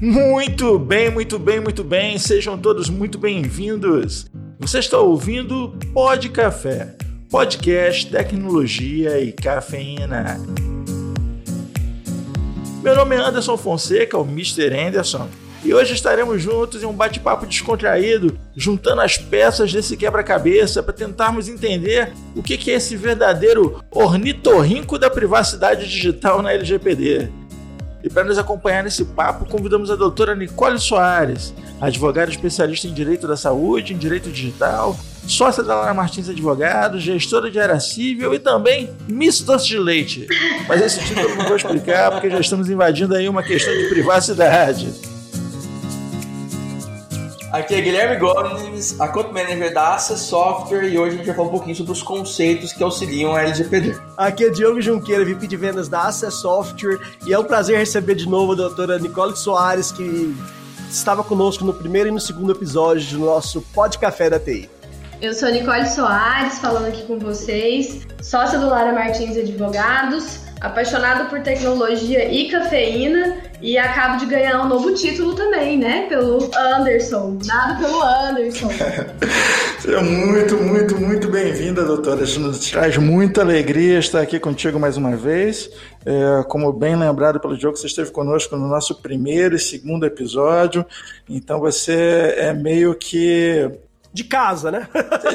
Muito bem, muito bem, muito bem. Sejam todos muito bem-vindos. Você está ouvindo Pod Café, podcast, tecnologia e cafeína. Meu nome é Anderson Fonseca, o Mr. Anderson, e hoje estaremos juntos em um bate-papo descontraído, juntando as peças desse quebra-cabeça para tentarmos entender o que é esse verdadeiro ornitorrinco da privacidade digital na LGPD. E para nos acompanhar nesse papo, convidamos a doutora Nicole Soares, advogada especialista em direito da saúde, em direito digital, sócia da Lara Martins Advogados, gestora de área civil e também Miss Doce de Leite. Mas esse título eu não vou explicar porque já estamos invadindo aí uma questão de privacidade. Aqui é Guilherme Gomes, a Content Manager da Access Software e hoje a gente vai falar um pouquinho sobre os conceitos que auxiliam a LGPD. Aqui é Diogo Junqueira, VP de vendas da Access Software e é um prazer receber de novo a doutora Nicole Soares, que estava conosco no primeiro e no segundo episódio do nosso Pod Café da TI. Eu sou Nicole Soares, falando aqui com vocês, sócia do Lara Martins Advogados, apaixonada por tecnologia e cafeína e acabo de ganhar um novo título também, né? Pelo Anderson. Nada pelo Anderson. Seja muito, muito, muito bem-vinda, doutora. Isso nos traz muita alegria estar aqui contigo mais uma vez. É, como bem lembrado pelo Diogo, você esteve conosco no nosso primeiro e segundo episódio. Então você é meio que de casa, né?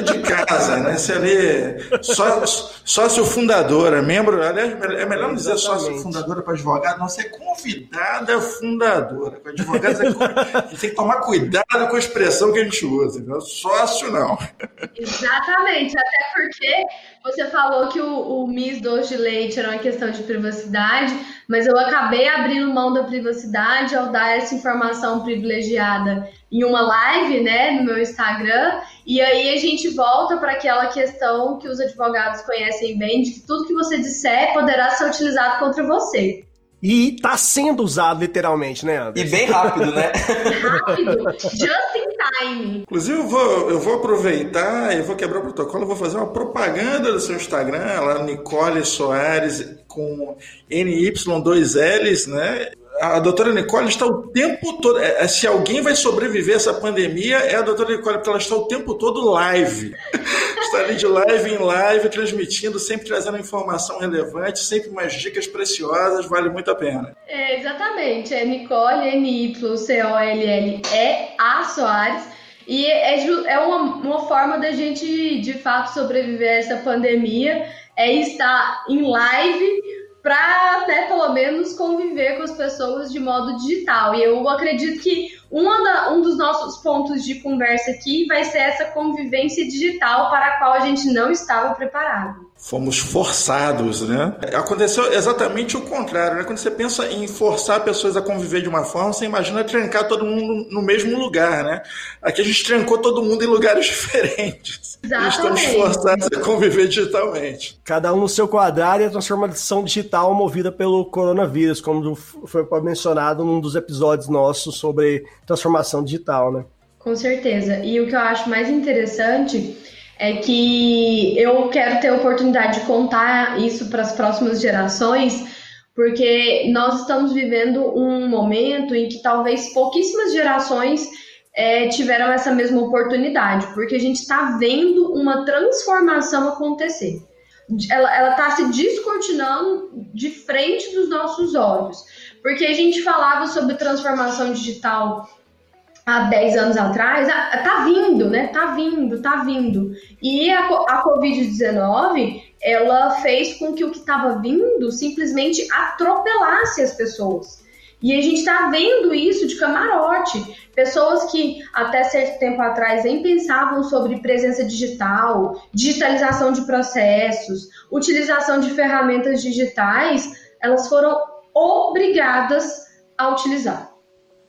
De casa, né? Você ali, sócio, sócio fundadora, membro, aliás, é melhor não dizer sócio fundadora para advogado, não, você é convidada fundadora. Com advogados, é, a gente tem que tomar cuidado com a expressão que a gente usa, não sócio não. Exatamente, até porque você falou que o, o Miss Doce de Leite era uma questão de privacidade, mas eu acabei abrindo mão da privacidade ao dar essa informação privilegiada em uma live, né, no meu Instagram, e aí a gente volta para aquela questão que os advogados conhecem bem, de que tudo que você disser poderá ser utilizado contra você. E está sendo usado literalmente, né, Anderson? E bem rápido, né? rápido, just in time. Inclusive, eu vou, eu vou aproveitar e vou quebrar o protocolo, eu vou fazer uma propaganda do seu Instagram, lá Nicole Soares, com NY2Ls, né? A doutora Nicole está o tempo todo. É, é, se alguém vai sobreviver a essa pandemia, é a doutora Nicole, porque ela está o tempo todo live. está ali de live em live, transmitindo, sempre trazendo informação relevante, sempre umas dicas preciosas, vale muito a pena. É, exatamente. É Nicole, N-Y-C-O-L-L-E-A Soares. E é, é uma, uma forma da gente, de fato, sobreviver a essa pandemia, é estar em live para até pelo menos conviver com as pessoas de modo digital. E eu acredito que da, um dos nossos pontos de conversa aqui vai ser essa convivência digital para a qual a gente não estava preparado. Fomos forçados, né? Aconteceu exatamente o contrário, né? Quando você pensa em forçar pessoas a conviver de uma forma, você imagina trancar todo mundo no mesmo lugar, né? Aqui a gente trancou todo mundo em lugares diferentes. Exatamente. Estamos forçados a conviver digitalmente. Cada um no seu quadrado e a transformação digital movida pelo coronavírus, como foi mencionado num dos episódios nossos sobre transformação digital, né? Com certeza. E o que eu acho mais interessante é que eu quero ter a oportunidade de contar isso para as próximas gerações, porque nós estamos vivendo um momento em que talvez pouquíssimas gerações é, tiveram essa mesma oportunidade, porque a gente está vendo uma transformação acontecer. Ela está se descortinando de frente dos nossos olhos, porque a gente falava sobre transformação digital há 10 anos atrás, ah, tá vindo, né? Tá vindo, tá vindo. E a, a Covid-19, ela fez com que o que estava vindo simplesmente atropelasse as pessoas. E a gente está vendo isso de camarote. Pessoas que até certo tempo atrás nem pensavam sobre presença digital, digitalização de processos, utilização de ferramentas digitais, elas foram obrigadas a utilizar.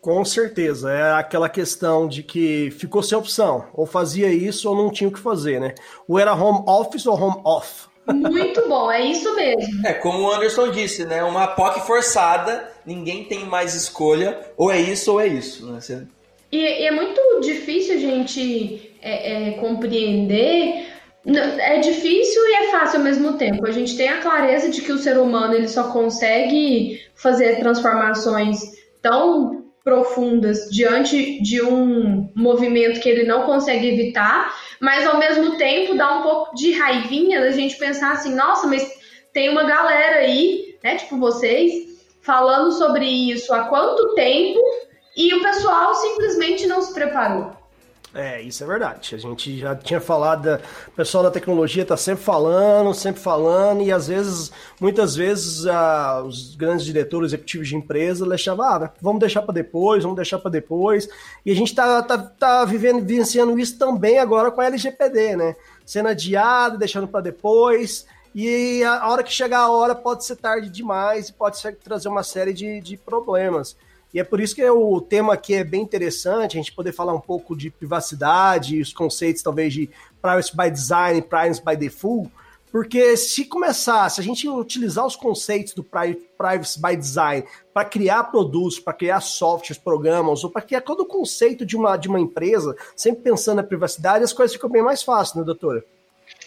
Com certeza, é aquela questão de que ficou sem opção, ou fazia isso ou não tinha o que fazer, né? Ou era home office ou home off. Muito bom, é isso mesmo. É, como o Anderson disse, né? Uma POC forçada, ninguém tem mais escolha, ou é isso ou é isso. Né? Você... E, e é muito difícil a gente é, é, compreender. É difícil e é fácil ao mesmo tempo. A gente tem a clareza de que o ser humano ele só consegue fazer transformações tão profundas diante de um movimento que ele não consegue evitar, mas ao mesmo tempo dá um pouco de raivinha da gente pensar assim, nossa, mas tem uma galera aí, né, tipo vocês, falando sobre isso há quanto tempo e o pessoal simplesmente não se preparou. É, isso é verdade. A gente já tinha falado, o pessoal da tecnologia está sempre falando, sempre falando, e às vezes, muitas vezes, os grandes diretores executivos de empresa deixavam, ah, vamos deixar para depois, vamos deixar para depois. E a gente está tá, tá vivendo, vivenciando isso também agora com a LGPD, né? Sendo adiado, deixando para depois. E a hora que chegar a hora pode ser tarde demais e pode trazer uma série de, de problemas. E é por isso que o tema aqui é bem interessante, a gente poder falar um pouco de privacidade, os conceitos talvez de privacy by design, privacy by default, porque se começar, se a gente utilizar os conceitos do privacy by design para criar produtos, para criar softwares, programas, ou para criar todo o conceito de uma, de uma empresa, sempre pensando na privacidade, as coisas ficam bem mais fáceis, né, doutora?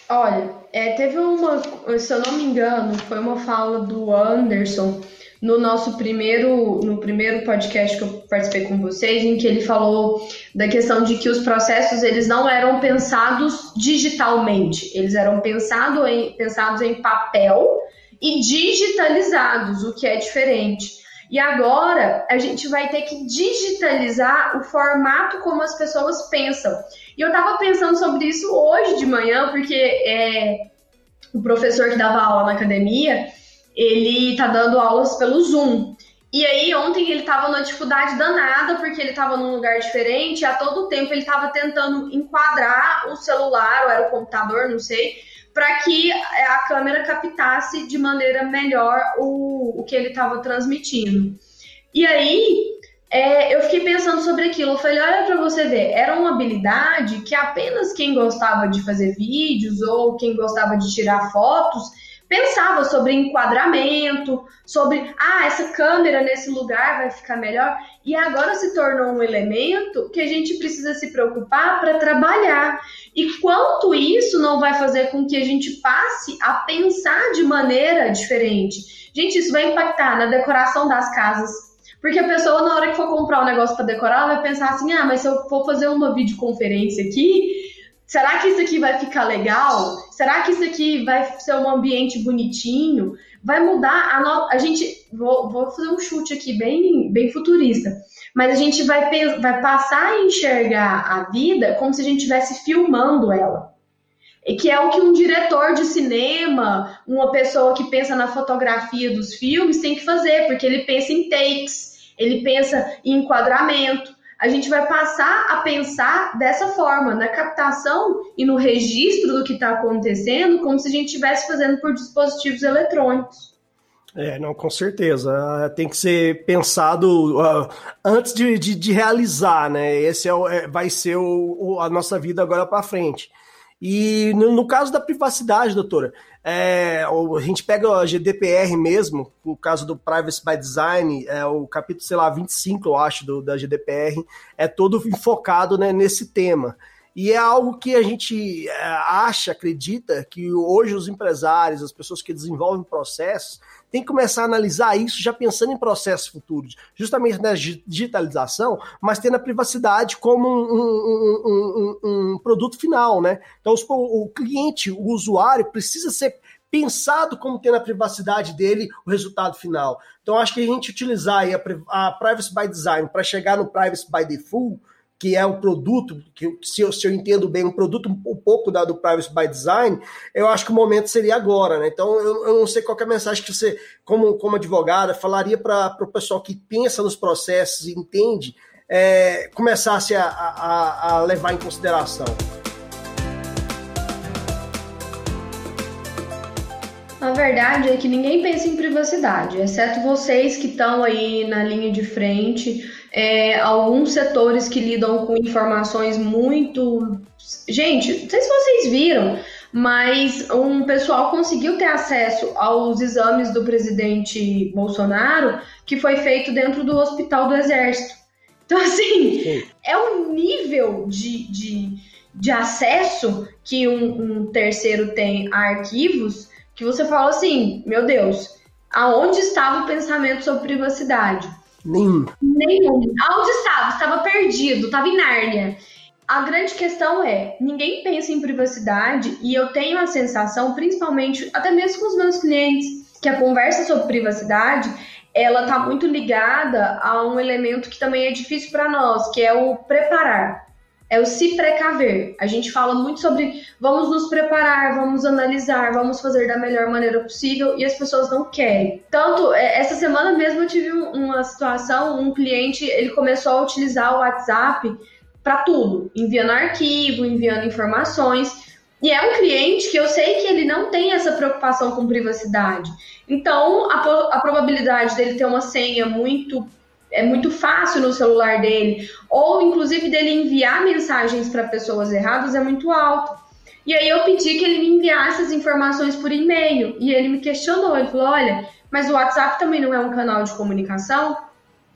Olha, é, teve uma, se eu não me engano, foi uma fala do Anderson, no nosso primeiro, no primeiro podcast que eu participei com vocês, em que ele falou da questão de que os processos eles não eram pensados digitalmente, eles eram pensado em, pensados em papel e digitalizados, o que é diferente. E agora a gente vai ter que digitalizar o formato como as pessoas pensam. E eu estava pensando sobre isso hoje de manhã, porque é, o professor que dava aula na academia, ele tá dando aulas pelo Zoom. E aí, ontem ele tava numa dificuldade danada, porque ele tava num lugar diferente, e a todo tempo ele tava tentando enquadrar o celular, ou era o computador, não sei, para que a câmera captasse de maneira melhor o, o que ele estava transmitindo. E aí, é, eu fiquei pensando sobre aquilo. Eu falei, olha para você ver, era uma habilidade que apenas quem gostava de fazer vídeos ou quem gostava de tirar fotos pensava sobre enquadramento, sobre, ah, essa câmera nesse lugar vai ficar melhor. E agora se tornou um elemento que a gente precisa se preocupar para trabalhar. E quanto isso não vai fazer com que a gente passe a pensar de maneira diferente? Gente, isso vai impactar na decoração das casas. Porque a pessoa, na hora que for comprar um negócio para decorar, ela vai pensar assim: ah, mas se eu for fazer uma videoconferência aqui, Será que isso aqui vai ficar legal? Será que isso aqui vai ser um ambiente bonitinho? Vai mudar a no... a gente vou, vou fazer um chute aqui bem bem futurista, mas a gente vai vai passar a enxergar a vida como se a gente estivesse filmando ela. E que é o que um diretor de cinema, uma pessoa que pensa na fotografia dos filmes tem que fazer, porque ele pensa em takes, ele pensa em enquadramento, a gente vai passar a pensar dessa forma, na captação e no registro do que está acontecendo, como se a gente estivesse fazendo por dispositivos eletrônicos. É, não, com certeza. Ah, tem que ser pensado uh, antes de, de, de, realizar, né? Esse é, é vai ser o, o, a nossa vida agora para frente. E no, no, caso da privacidade, doutora, é, a gente pega a GDPR mesmo, o caso do Privacy by Design, é o capítulo, sei lá, 25, eu acho, do, da GDPR, é todo enfocado né, nesse tema. E é algo que a gente é, acha, acredita, que hoje os empresários, as pessoas que desenvolvem processos, tem que começar a analisar isso já pensando em processos futuros, justamente na digitalização, mas tendo a privacidade como um, um, um, um produto final, né? Então, o cliente, o usuário, precisa ser pensado como tendo a privacidade dele o resultado final. Então, acho que a gente utilizar a, a Privacy by Design para chegar no Privacy by Default que é um produto, que se eu, se eu entendo bem, um produto um pouco da, do Privacy by Design, eu acho que o momento seria agora, né? Então, eu, eu não sei qual é a mensagem que você, como, como advogada, falaria para o pessoal que pensa nos processos e entende, é, começasse a, a, a levar em consideração. A verdade é que ninguém pensa em privacidade, exceto vocês que estão aí na linha de frente é, alguns setores que lidam com informações muito. Gente, não sei se vocês viram, mas um pessoal conseguiu ter acesso aos exames do presidente Bolsonaro que foi feito dentro do hospital do Exército. Então, assim, Sim. é um nível de, de, de acesso que um, um terceiro tem a arquivos que você fala assim: meu Deus, aonde estava o pensamento sobre privacidade? Nenhum. Nenhum. Aonde estava? Estava perdido, estava em Nárnia. A grande questão é, ninguém pensa em privacidade e eu tenho a sensação, principalmente, até mesmo com os meus clientes, que a conversa sobre privacidade, ela está muito ligada a um elemento que também é difícil para nós, que é o preparar é o se precaver. A gente fala muito sobre vamos nos preparar, vamos analisar, vamos fazer da melhor maneira possível e as pessoas não querem. Tanto, é, essa semana mesmo eu tive uma situação, um cliente, ele começou a utilizar o WhatsApp para tudo, enviando arquivo, enviando informações. E é um cliente que eu sei que ele não tem essa preocupação com privacidade. Então, a, a probabilidade dele ter uma senha muito é muito fácil no celular dele, ou inclusive dele enviar mensagens para pessoas erradas é muito alto. E aí eu pedi que ele me enviasse as informações por e-mail, e ele me questionou, ele falou: "Olha, mas o WhatsApp também não é um canal de comunicação?"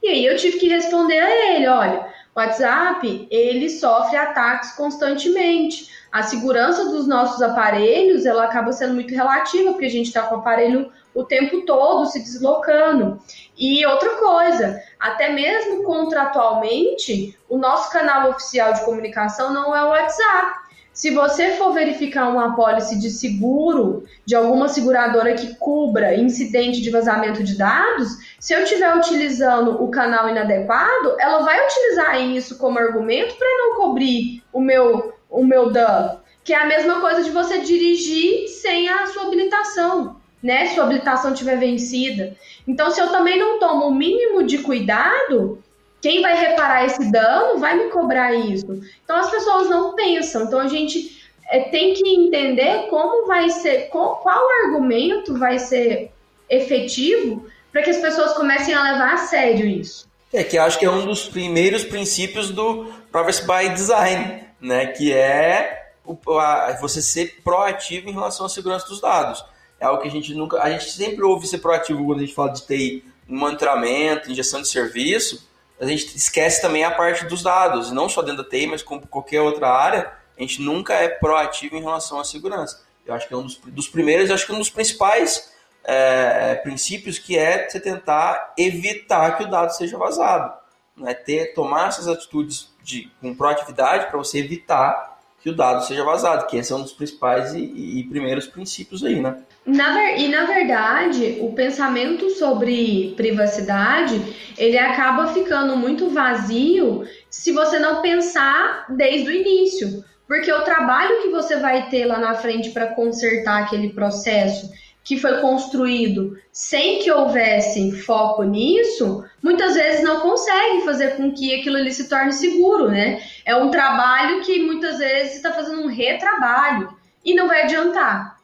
E aí eu tive que responder a ele, olha, o WhatsApp, ele sofre ataques constantemente. A segurança dos nossos aparelhos, ela acaba sendo muito relativa, porque a gente está com o aparelho o tempo todo se deslocando. E outra coisa, até mesmo contratualmente, o nosso canal oficial de comunicação não é o WhatsApp. Se você for verificar uma apólice de seguro de alguma seguradora que cubra incidente de vazamento de dados, se eu estiver utilizando o canal inadequado, ela vai utilizar isso como argumento para não cobrir o meu, o meu dano. Que é a mesma coisa de você dirigir sem a sua habilitação né, se a habilitação tiver vencida. Então, se eu também não tomo o mínimo de cuidado, quem vai reparar esse dano vai me cobrar isso. Então, as pessoas não pensam. Então, a gente é, tem que entender como vai ser, qual, qual argumento vai ser efetivo para que as pessoas comecem a levar a sério isso. É que acho que é um dos primeiros princípios do Privacy by Design, né? Que é o, a, você ser proativo em relação à segurança dos dados é algo que a gente nunca. A gente sempre ouve ser proativo quando a gente fala de TI, monitoramento, injeção de serviço. A gente esquece também a parte dos dados, não só dentro da TI, mas como qualquer outra área, a gente nunca é proativo em relação à segurança. Eu acho que é um dos, dos primeiros, acho que um dos principais é, princípios que é você tentar evitar que o dado seja vazado. Né? Ter, tomar essas atitudes de, com proatividade para você evitar que o dado seja vazado, que esse é um dos principais e, e primeiros princípios aí, né? Na, e na verdade, o pensamento sobre privacidade ele acaba ficando muito vazio se você não pensar desde o início. Porque o trabalho que você vai ter lá na frente para consertar aquele processo que foi construído sem que houvesse foco nisso, muitas vezes não consegue fazer com que aquilo ali se torne seguro, né? É um trabalho que muitas vezes está fazendo um retrabalho e não vai adiantar.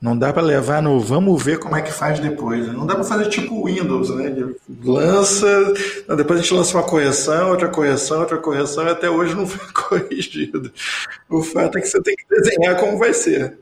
Não dá para levar no vamos ver como é que faz depois. Né? Não dá para fazer tipo Windows, né? Lança, depois a gente lança uma correção, outra correção, outra correção, e até hoje não foi corrigido. O fato é que você tem que desenhar como vai ser.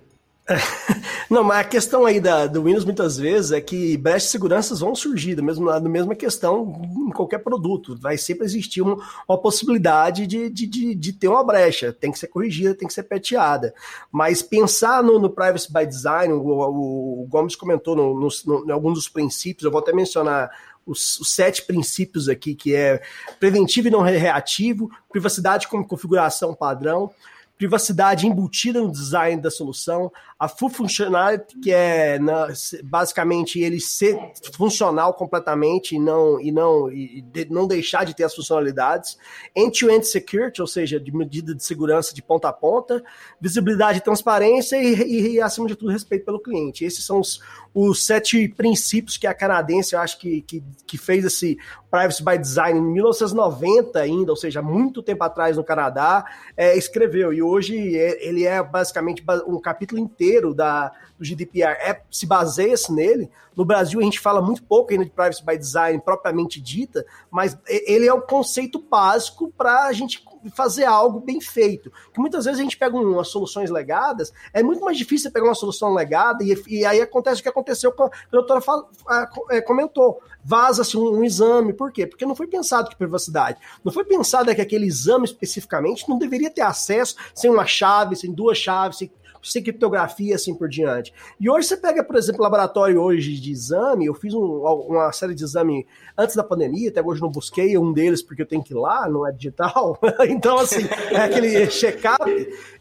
Não, mas a questão aí da, do Windows muitas vezes é que brechas de segurança vão surgir, da mesma, da mesma questão em qualquer produto. Vai sempre existir uma, uma possibilidade de, de, de, de, ter uma brecha. Tem que ser corrigida, tem que ser peteada. Mas pensar no, no Privacy by Design, o, o, o Gomes comentou no, no, no, em alguns dos princípios, eu vou até mencionar os, os, sete princípios aqui, que é preventivo e não reativo, privacidade como configuração padrão, privacidade embutida no design da solução, a full functionality, que é na, basicamente ele ser funcional completamente e não, e não, e de, não deixar de ter as funcionalidades, end-to-end -end security, ou seja, de medida de segurança de ponta a ponta, visibilidade e transparência e, e, e acima de tudo, respeito pelo cliente. Esses são os, os sete princípios que a canadense, eu acho que, que, que fez esse Privacy by Design em 1990 ainda, ou seja, muito tempo atrás no Canadá, é, escreveu. E hoje é, ele é basicamente um capítulo inteiro da, do GDPR, é, se baseia-se nele. No Brasil a gente fala muito pouco ainda de Privacy by Design propriamente dita, mas ele é o conceito básico para a gente fazer algo bem feito. Que muitas vezes a gente pega umas soluções legadas, é muito mais difícil pegar uma solução legada e, e aí acontece o que aconteceu com a, a doutora a, é, comentou. Vaza-se um, um, exame, por quê? Porque não foi pensado que privacidade. Não foi pensado que aquele exame especificamente não deveria ter acesso sem uma chave, sem duas chaves, sem sem criptografia assim por diante. E hoje você pega, por exemplo, laboratório hoje de exame, eu fiz um, uma série de exame antes da pandemia, até hoje não busquei um deles porque eu tenho que ir lá, não é digital. então, assim, é aquele check-up.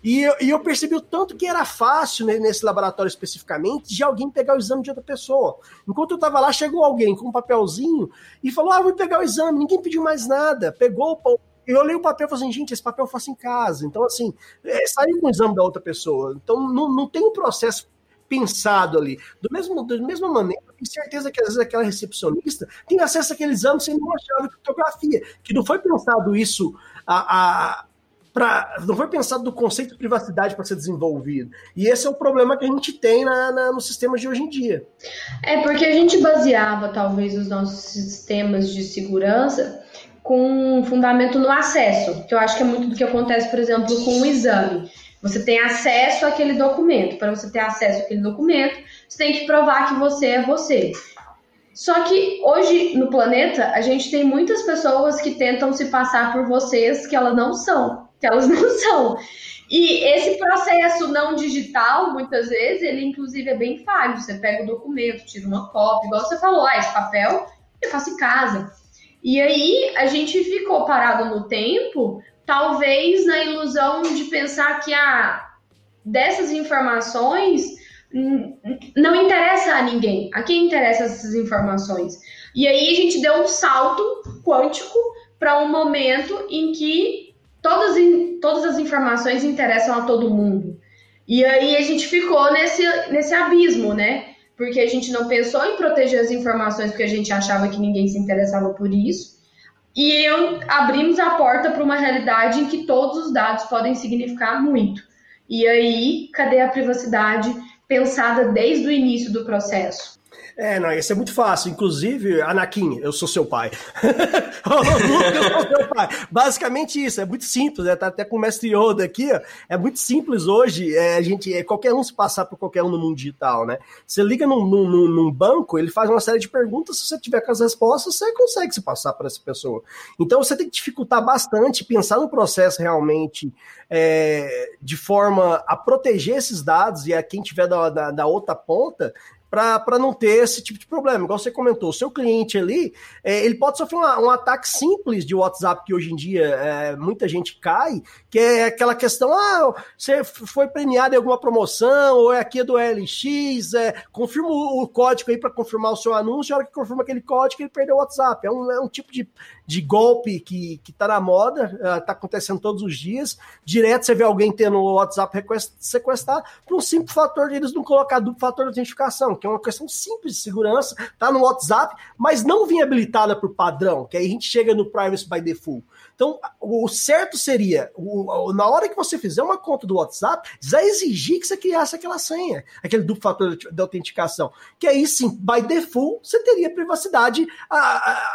E, eu, e eu percebi o tanto que era fácil nesse laboratório especificamente de alguém pegar o exame de outra pessoa. Enquanto eu estava lá, chegou alguém com um papelzinho e falou: Ah, vou pegar o exame. Ninguém pediu mais nada. Pegou o eu olhei o papel e falei assim, gente, esse papel eu faço em casa. Então, assim, é, saiu com o exame da outra pessoa. Então, não, não tem um processo pensado ali. Do mesmo, da mesma maneira, eu tenho certeza que às vezes aquela recepcionista tem acesso àquele exame sem uma chave de fotografia, que não foi pensado isso a, a Pra, não foi pensado do conceito de privacidade para ser desenvolvido. E esse é o problema que a gente tem na, na, nos sistemas de hoje em dia. É porque a gente baseava, talvez, os nossos sistemas de segurança com fundamento no acesso, que eu acho que é muito do que acontece, por exemplo, com o exame. Você tem acesso àquele documento. Para você ter acesso àquele documento, você tem que provar que você é você. Só que hoje no planeta a gente tem muitas pessoas que tentam se passar por vocês que elas não são, que elas não são. E esse processo não digital, muitas vezes, ele inclusive é bem falho. Você pega o documento, tira uma cópia, igual você falou, ah, esse papel eu faço em casa. E aí a gente ficou parado no tempo, talvez na ilusão de pensar que ah, dessas informações não interessa a ninguém. A quem interessam essas informações? E aí a gente deu um salto quântico para um momento em que todas, todas as informações interessam a todo mundo. E aí a gente ficou nesse, nesse abismo, né? Porque a gente não pensou em proteger as informações porque a gente achava que ninguém se interessava por isso. E eu, abrimos a porta para uma realidade em que todos os dados podem significar muito. E aí, cadê a privacidade pensada desde o início do processo? É, não, isso é muito fácil. Inclusive, Anakin, eu sou seu pai. eu sou seu pai. Basicamente isso, é muito simples, né? Tá até com o mestre Yoda aqui, ó. É muito simples hoje, é, a gente, é, qualquer um se passar por qualquer um no mundo digital, né? Você liga num, num, num, banco, ele faz uma série de perguntas, se você tiver com as respostas, você consegue se passar para essa pessoa. Então você tem que dificultar bastante, pensar no processo realmente é, de forma a proteger esses dados e a quem tiver da, da, da outra ponta para não ter esse tipo de problema. Igual você comentou, o seu cliente ali, é, ele pode sofrer uma, um ataque simples de WhatsApp, que hoje em dia é, muita gente cai, que é aquela questão, ah, você foi premiado em alguma promoção, ou é aqui é do LX, é, confirma o, código aí para confirmar o seu anúncio, a hora que confirma aquele código, ele perdeu o WhatsApp. É um, é um tipo de, de golpe que, que tá na moda, uh, tá acontecendo todos os dias. Direto você vê alguém tendo o WhatsApp sequestrado por um simples fator de eles não colocar duplo fator de autentificação, que é uma questão simples de segurança, tá no WhatsApp, mas não vinha habilitada por padrão, que aí a gente chega no privacy by default. Então, o certo seria, o, na hora que você fizer uma conta do WhatsApp, já exigir que você criasse aquela senha, aquele duplo fator de autenticação. Que aí sim, by default, você teria privacidade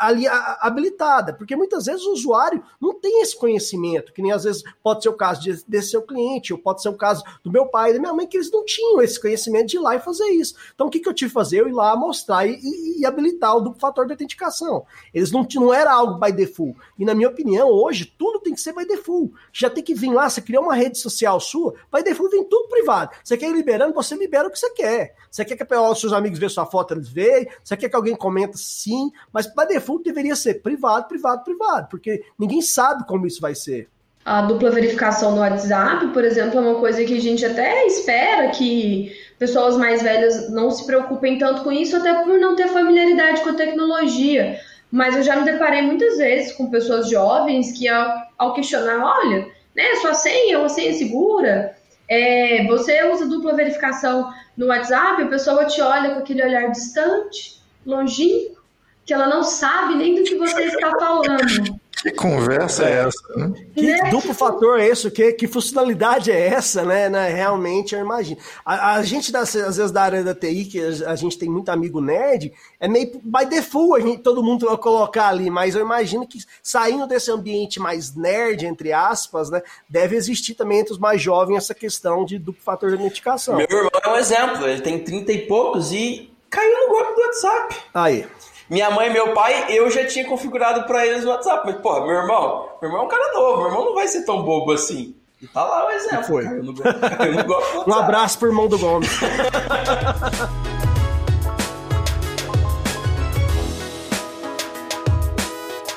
ali habilitada. Porque muitas vezes o usuário não tem esse conhecimento, que nem às vezes pode ser o caso de, desse seu cliente, ou pode ser o caso do meu pai e da minha mãe, que eles não tinham esse conhecimento de ir lá e fazer isso. Então, o que, que eu tive que fazer? Eu ir lá mostrar e, e, e habilitar o duplo fator de autenticação. Eles não, não era algo by default. E na minha opinião, então, hoje, tudo tem que ser by default. Já tem que vir lá, você criar uma rede social sua, by default vem tudo privado. Você quer ir liberando, você libera o que você quer. Você quer que os seus amigos vejam sua foto, eles veem. Você quer que alguém comenta, sim. Mas by default deveria ser privado, privado, privado. Porque ninguém sabe como isso vai ser. A dupla verificação no WhatsApp, por exemplo, é uma coisa que a gente até espera que pessoas mais velhas não se preocupem tanto com isso, até por não ter familiaridade com a tecnologia. Mas eu já me deparei muitas vezes com pessoas jovens que, ao, ao questionar, olha, né, sua senha é uma senha segura, é, você usa dupla verificação no WhatsApp, a pessoa te olha com aquele olhar distante, longínquo, que ela não sabe nem do que você está falando. Que conversa é, é essa, né? Que né? duplo fator é esse? Que, que funcionalidade é essa, né? né? Realmente, eu imagino. A, a gente, das, às vezes, da área da TI, que a, a, gente tem muito amigo nerd, é meio by default, a gente, todo mundo vai colocar ali, mas eu imagino que saindo desse ambiente mais nerd, entre aspas, né? Deve existir também entre os mais jovens essa questão de duplo fator de identificação. Meu irmão é um exemplo, ele tem 30 e poucos e caiu no golpe do WhatsApp. Aí. Minha mãe e meu pai, eu já tinha configurado para eles o WhatsApp. Mas, porra, meu irmão, meu irmão é um cara novo, meu irmão não vai ser tão bobo assim. E tá lá o exemplo. Foi. Eu não, eu não gosto Um abraço pro irmão do Gomes.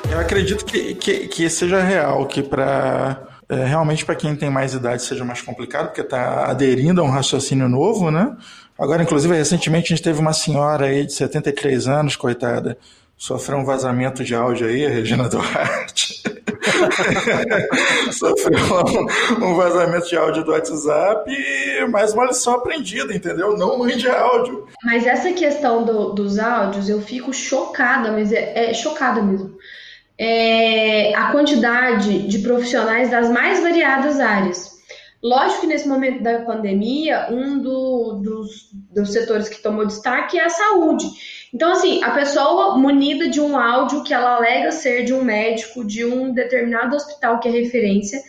Eu acredito que, que, que seja real, que para é, realmente para quem tem mais idade seja mais complicado, porque está aderindo a um raciocínio novo, né? Agora, inclusive, recentemente a gente teve uma senhora aí de 73 anos, coitada, sofreu um vazamento de áudio aí, a Regina Duarte. sofreu um, vazamento de áudio do WhatsApp e mais uma lição aprendida, entendeu? Não mande áudio. Mas essa questão do, dos áudios, eu fico chocada, mas é, é chocada mesmo é, a quantidade de profissionais das mais variadas áreas. Lógico que nesse momento da pandemia, um do, dos, dos setores que tomou destaque é a saúde. Então, assim, a pessoa munida de um áudio que ela alega ser de um médico, de um determinado hospital que é referência,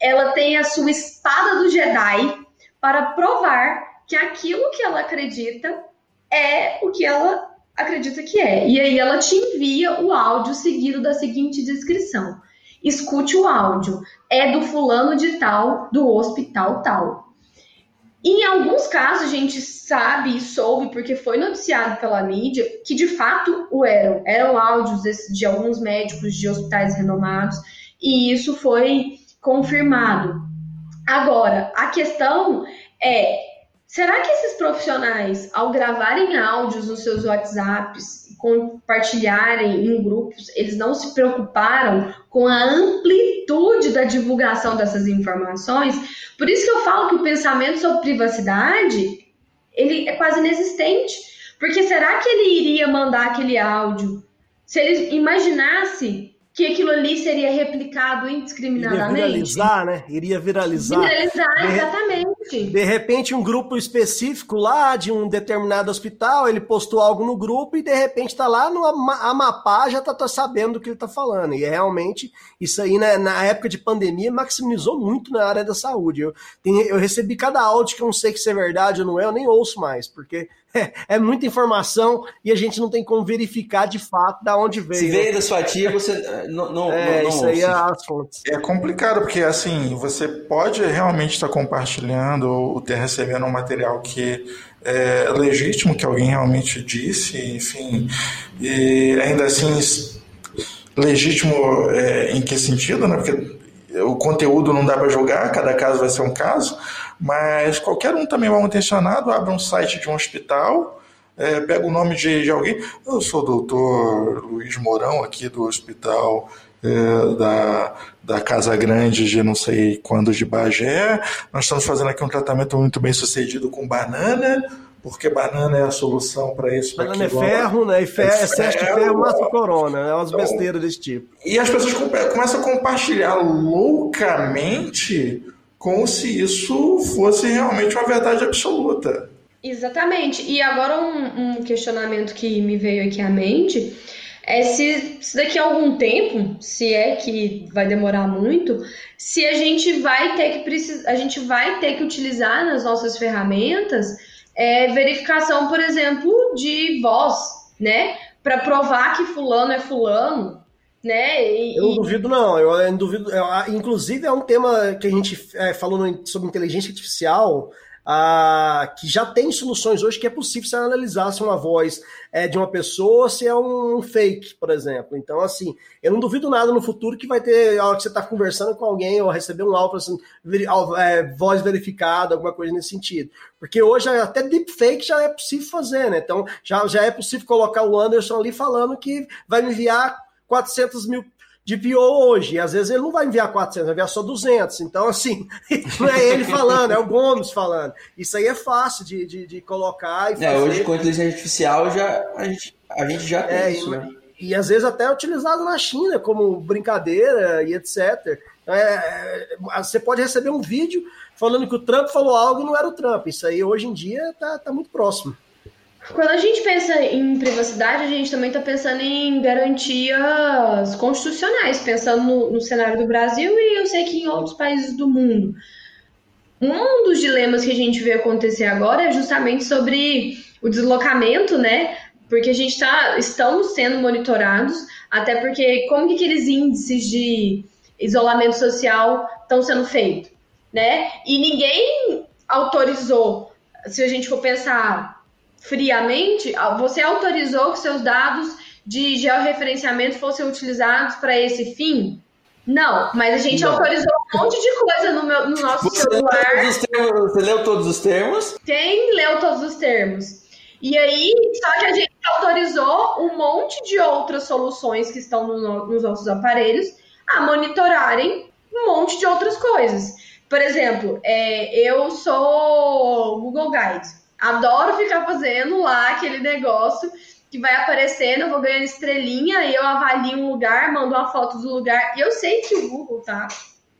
ela tem a sua espada do Jedi para provar que aquilo que ela acredita é o que ela acredita que é. E aí ela te envia o áudio seguido da seguinte descrição: escute o áudio, é do fulano de tal, do hospital tal. Em alguns casos, a gente sabe e soube, porque foi noticiado pela mídia, que de fato o eram. Eram áudios de alguns médicos de hospitais renomados, e isso foi confirmado. Agora, a questão é Será que esses profissionais, ao gravarem áudios nos seus WhatsApps, compartilharem em grupos, eles não se preocuparam com a amplitude da divulgação dessas informações? Por isso que eu falo que o pensamento sobre privacidade ele é quase inexistente. Porque será que ele iria mandar aquele áudio se ele imaginasse que aquilo ali seria replicado indiscriminadamente. Iria viralizar, né? Iria viralizar. Viralizar, de, exatamente. De repente, um grupo específico lá de um determinado hospital, ele postou algo no grupo e de repente tá lá no Amapá, já tá, tá sabendo do que ele tá falando. E é realmente, isso aí, né, na época de pandemia, maximizou muito na área da saúde. Eu, tem, eu recebi cada áudio que eu não sei se é verdade ou não é, eu nem ouço mais, porque é, é, muita informação e a gente não tem como verificar de fato da onde veio. Se veio da sua tia, você eh, não, não, é, não, isso aí é as fontes. É complicado, porque assim, você pode realmente estar compartilhando ou ter recebendo um material que é legítimo, que alguém realmente disse, enfim, e ainda assim legítimo é, em que sentido, né? Porque o conteúdo não dá para julgar, cada caso vai ser um caso, mas qualquer um também mal intencionado abre um site de um hospital, é, pega o nome de, de, alguém. Eu sou o doutor Luiz Mourão, aqui do hospital é, da, da Casa Grande de não sei quando de Bagé. Nós estamos fazendo aqui um tratamento muito bem sucedido com banana, porque banana é a solução para isso. Banana é ferro, né? E ferro, é excesso de ferro mata corona, é umas então, besteiras desse tipo. E as pessoas começam a compartilhar loucamente como se isso fosse realmente uma verdade absoluta. Exatamente. E agora um, um questionamento que me veio aqui à mente é se, se, daqui a algum tempo, se é que vai demorar muito, se a gente vai ter que precisar, a gente vai ter que utilizar nas nossas ferramentas é, verificação, por exemplo, de voz, né? Para provar que fulano é fulano, né? E, eu não duvido, não. Eu, eu duvido. Eu, inclusive, é um tema que a gente é, falou no, sobre inteligência artificial. Ah, que já tem soluções hoje que é possível se uma voz é de uma pessoa se é um fake, por exemplo. Então, assim, eu não duvido nada no futuro que vai ter, a que você está conversando com alguém ou receber um áudio assim, é, voz verificada, alguma coisa nesse sentido. Porque hoje até deepfake já é possível fazer, né? Então, já, já é possível colocar o Anderson ali falando que vai me enviar 400 mil de PO hoje. E às vezes ele não vai enviar 400, vai enviar só 200. Então, assim, não é ele falando, é o Gomes falando. Isso aí é fácil de, de, de colocar e fazer. É, hoje com a inteligência artificial já, a, gente, a gente já tem é, isso, né? E, e, às vezes até é utilizado na China como brincadeira e etc. Então, é, é, você pode receber um vídeo falando que o Trump falou algo e não era o Trump. Isso aí hoje em dia tá, tá muito próximo. Quando a gente pensa em privacidade, a gente também está pensando em garantias constitucionais, pensando no, no, cenário do Brasil e eu sei que em outros países do mundo. Um dos dilemas que a gente vê acontecer agora é justamente sobre o deslocamento, né? Porque a gente está, estamos sendo monitorados, até porque como que aqueles índices de isolamento social estão sendo feitos? né? E ninguém autorizou, se a gente for pensar friamente, você autorizou que seus dados de georreferenciamento fossem utilizados para esse fim? Não, mas a gente não. autorizou um monte de coisa no, meu, no nosso você celular. Leu termos, você leu todos os termos? Quem leu todos os termos? E aí, só que a gente autorizou um monte de outras soluções que estão no, nos nossos aparelhos a monitorarem um monte de outras coisas. Por exemplo, é, eu sou Google Guide. Adoro ficar fazendo lá aquele negócio que vai aparecendo, eu vou ganhando estrelinha e eu avalio um lugar, mando uma foto do lugar. E eu sei que o Google tá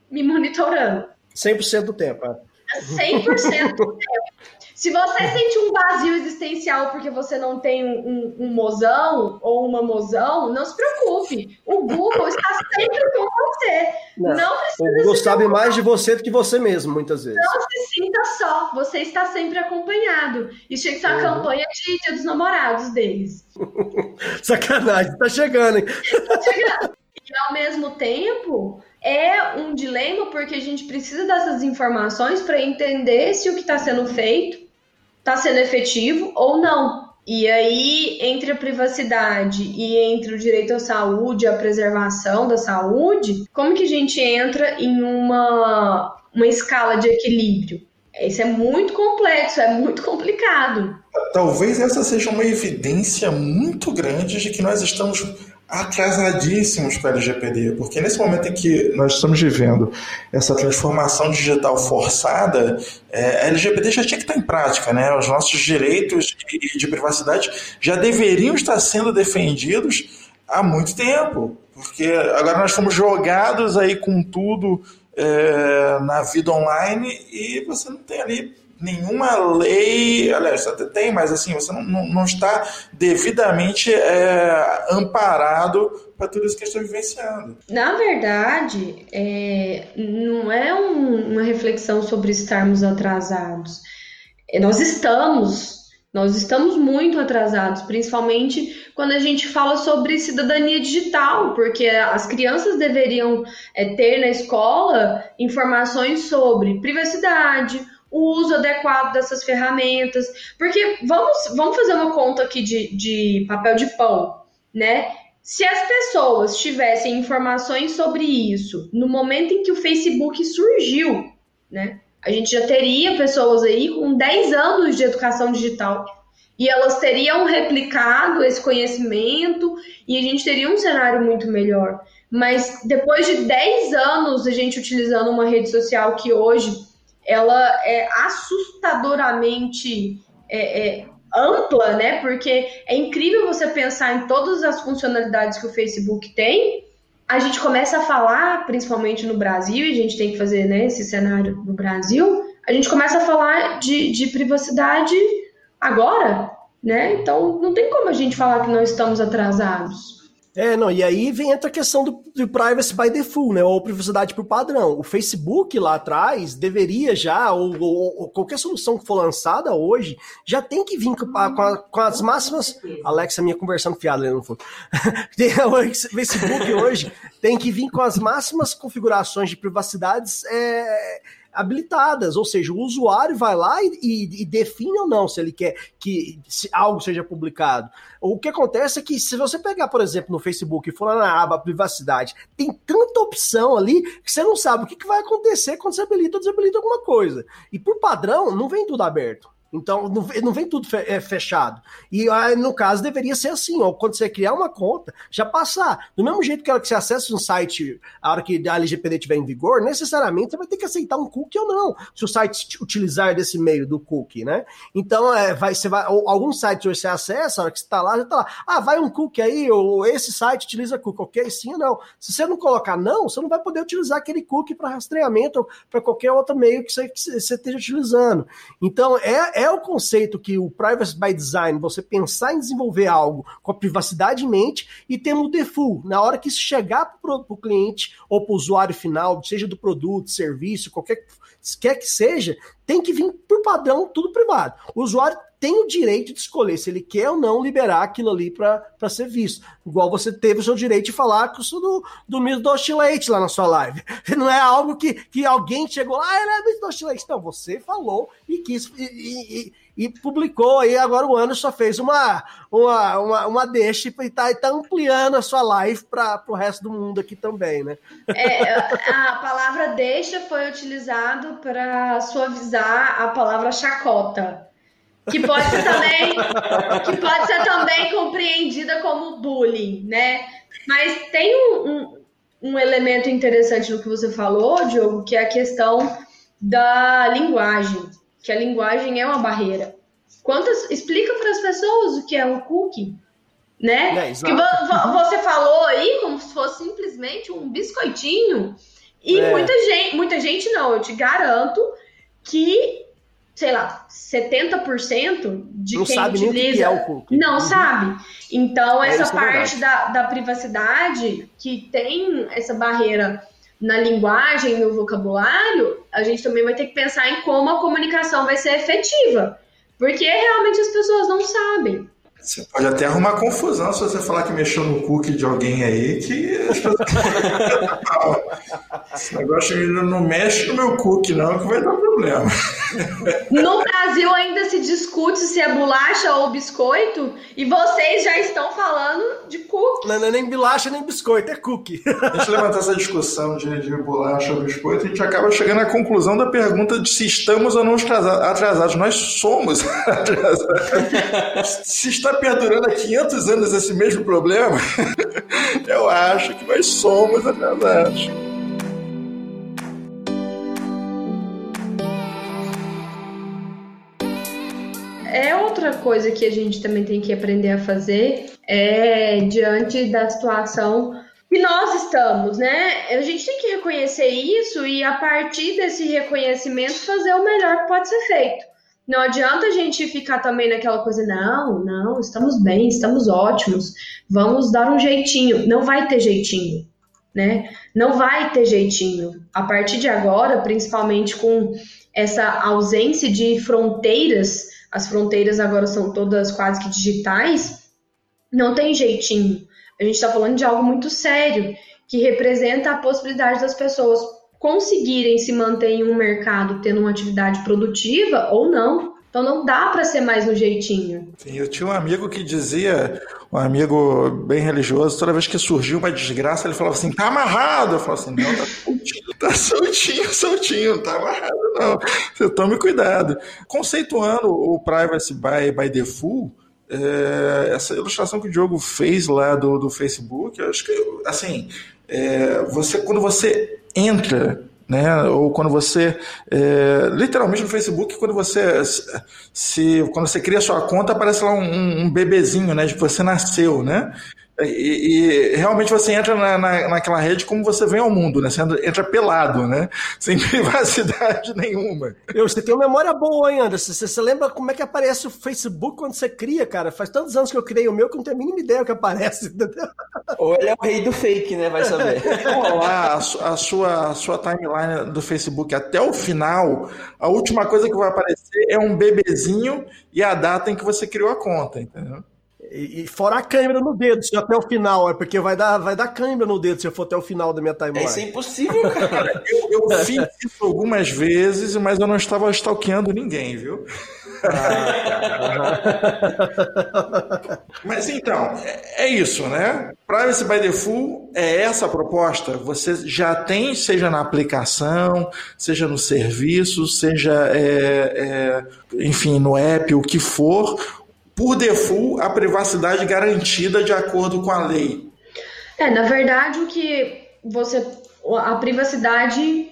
me monitorando. 100% do tempo. É. 100% do tempo. Se você sente um vazio existencial porque você não tem um, um, um, mozão ou uma mozão, não se preocupe. O Google está sempre com você. Não, não precisa o Google sabe mais de você do que você mesmo, muitas vezes. Não se sinta só. Você está sempre acompanhado. Isso tinha que ser a uhum. campanha de Dia dos Namorados deles. Sacanagem, tá chegando, hein? Tá chegando. E ao mesmo tempo, é um dilema porque a gente precisa dessas informações para entender se o que está sendo feito está sendo efetivo ou não. E aí, entre a privacidade e entre o direito à saúde, a preservação da saúde, como que a gente entra em uma, uma escala de equilíbrio? Isso é muito complexo, é muito complicado. Talvez essa seja uma evidência muito grande de que nós estamos atrasadíssimos para a LGPD, porque nesse momento em que nós estamos vivendo essa transformação digital forçada, é, a LGPD já tinha que estar em prática, né? Os nossos direitos de, de privacidade já deveriam estar sendo defendidos há muito tempo, porque agora nós fomos jogados aí com tudo é, na vida online e você não tem ali nenhuma lei, aliás, até tem, mas assim, você não, não, está devidamente é, amparado para tudo isso que está vivenciando. Na verdade, é, não é um, uma reflexão sobre estarmos atrasados. É, nós estamos, nós estamos muito atrasados, principalmente quando a gente fala sobre cidadania digital, porque as crianças deveriam é, ter na escola informações sobre privacidade, o uso adequado dessas ferramentas. Porque vamos, vamos fazer uma conta aqui de, de papel de pão, né? Se as pessoas tivessem informações sobre isso no momento em que o Facebook surgiu, né? A gente já teria pessoas aí com 10 anos de educação digital e elas teriam replicado esse conhecimento e a gente teria um cenário muito melhor. Mas depois de 10 anos a gente utilizando uma rede social que hoje ela é assustadoramente é, é, ampla, né? Porque é incrível você pensar em todas as funcionalidades que o Facebook tem. A gente começa a falar, principalmente no Brasil, e a gente tem que fazer né, esse cenário no Brasil, a gente começa a falar de, de privacidade agora, né? Então não tem como a gente falar que não estamos atrasados. É, não, e aí vem entra a questão do, do, privacy by default, né? Ou privacidade por padrão. O Facebook lá atrás deveria já, ou, ou, ou qualquer solução que for lançada hoje, já tem que vir com, a, com, a, com as máximas. Alexa, minha conversando fiada, não foi. o Facebook hoje tem que vir com as máximas configurações de privacidades. É, habilitadas, ou seja, o usuário vai lá e, e, e define ou não se ele quer que algo seja publicado. O que acontece é que se você pegar, por exemplo, no Facebook e for lá na aba privacidade, tem tanta opção ali que você não sabe o que, que vai acontecer quando você habilita ou desabilita alguma coisa. E por padrão, não vem tudo aberto. Então, não, não vem tudo é, fechado. E no caso, deveria ser assim: ó, quando você criar uma conta, já passar. Do mesmo jeito que, que você acessa um site, a hora que a LGPD estiver em vigor, necessariamente você vai ter que aceitar um cookie ou não, se o site utilizar desse meio do cookie, né? Então, é, vai, você vai, algum site você acessa, a hora que você está lá, já está lá. Ah, vai um cookie aí, ou esse site utiliza cookie, ok? Sim ou não. Se você não colocar não, você não vai poder utilizar aquele cookie para rastreamento para qualquer outro meio que você, que você esteja utilizando. Então, é é o conceito que o Privacy by Design, você pensar em desenvolver algo com a privacidade em mente e ter no default, na hora que isso chegar para o cliente ou para o usuário final, seja do produto, serviço, qualquer quer que seja, tem que vir por padrão tudo privado. O usuário tem o direito de escolher se ele quer ou não liberar aquilo ali para ser visto. Igual você teve o seu direito de falar do, do Miss Oscillate lá na sua live. Não é algo que, que alguém chegou lá, ah, ele é Miss Oscillate. Não, você falou e quis e, e, e, publicou, e agora o ano só fez uma, uma, uma, uma deixa e está tá ampliando a sua live para o resto do mundo aqui também, né? É, a palavra deixa foi utilizado para suavizar a palavra chacota que pode ser também que pode ser também compreendida como bullying, né? Mas tem um, um, um, elemento interessante no que você falou, Diogo, que é a questão da linguagem, que a linguagem é uma barreira. Quantas explica para as pessoas o que é um cookie, né? É, que você falou aí como se fosse simplesmente um biscoitinho e é. muita gente, muita gente não, eu te garanto que sei lá, 70% de não quem sabe utiliza que é o cookie. não uhum. sabe. Então, é essa é parte da, da privacidade que tem essa barreira na linguagem, no vocabulário, a gente também vai ter que pensar em como a comunicação vai ser efetiva. Porque realmente as pessoas não sabem. Você pode até arrumar confusão se você falar que mexeu no cookie de alguém aí, que. Esse negócio não mexe no meu cookie, não, que vai dar problema. No Brasil ainda se discute se é bolacha ou biscoito, e vocês já estão falando de cookie. Não, não é nem bolacha nem biscoito, é cookie. A gente levantar essa discussão de, de bolacha ou biscoito, a gente acaba chegando à conclusão da pergunta de se estamos ou não atrasados. Nós somos atrasados. se está perdurando há 500 anos esse mesmo problema, eu acho que nós somos atrasados. É outra coisa que a gente também tem que aprender a fazer é diante da situação que nós estamos, né? A gente tem que reconhecer isso e a partir desse reconhecimento fazer o melhor que pode ser feito. Não adianta a gente ficar também naquela coisa, não, não, estamos bem, estamos ótimos, vamos dar um jeitinho. Não vai ter jeitinho, né? Não vai ter jeitinho. A partir de agora, principalmente com essa ausência de fronteiras as fronteiras agora são todas quase que digitais, não tem jeitinho. A gente está falando de algo muito sério, que representa a possibilidade das pessoas conseguirem se manter em um mercado tendo uma atividade produtiva ou não. Então não dá para ser mais no jeitinho. Sim, eu tinha um amigo que dizia, um amigo bem religioso, toda vez que surgiu uma desgraça, ele falava assim, tá amarrado. Eu falava assim, não, tá soltinho, tá soltinho, soltinho, tá amarrado não. Você tome cuidado. Conceituando o Privacy by, by Default, é, essa ilustração que o Diogo fez lá do, do Facebook, eu acho que, assim, é, você, quando você entra né? Ou quando você, é, literalmente no Facebook, quando você se, quando você cria sua conta, aparece lá um, um bebezinho, né? De que você nasceu, né? E, e, realmente você entra na, na, naquela rede como você vem ao mundo, né? Você entra pelado, né? Sem privacidade nenhuma. Eu, você tem uma memória boa, hein, Anderson? Você, você, lembra como é que aparece o Facebook quando você cria, cara? Faz tantos anos que eu criei o meu que eu não tenho a mínima ideia o que aparece. Entendeu? Ou ele é o rei do fake, né? Vai saber. lá a, a, sua, a sua timeline do Facebook até o final, a última coisa que vai aparecer é um bebezinho e a data em que você criou a conta, entendeu? E, e, fora a câmera no dedo, se até o final, é porque vai dar, vai dar câmera no dedo se eu for até o final da minha timeline. Isso é impossível, cara. eu, eu fiz isso algumas vezes, mas eu não estava stalkeando ninguém, viu? Mas então, é, é isso, né? Privacy by Default é essa a proposta. Você já tem, seja na aplicação, seja no serviço, seja, é, é, enfim, no app, o que for, por default, a privacidade garantida de acordo com a lei. É, na verdade, o que você. A privacidade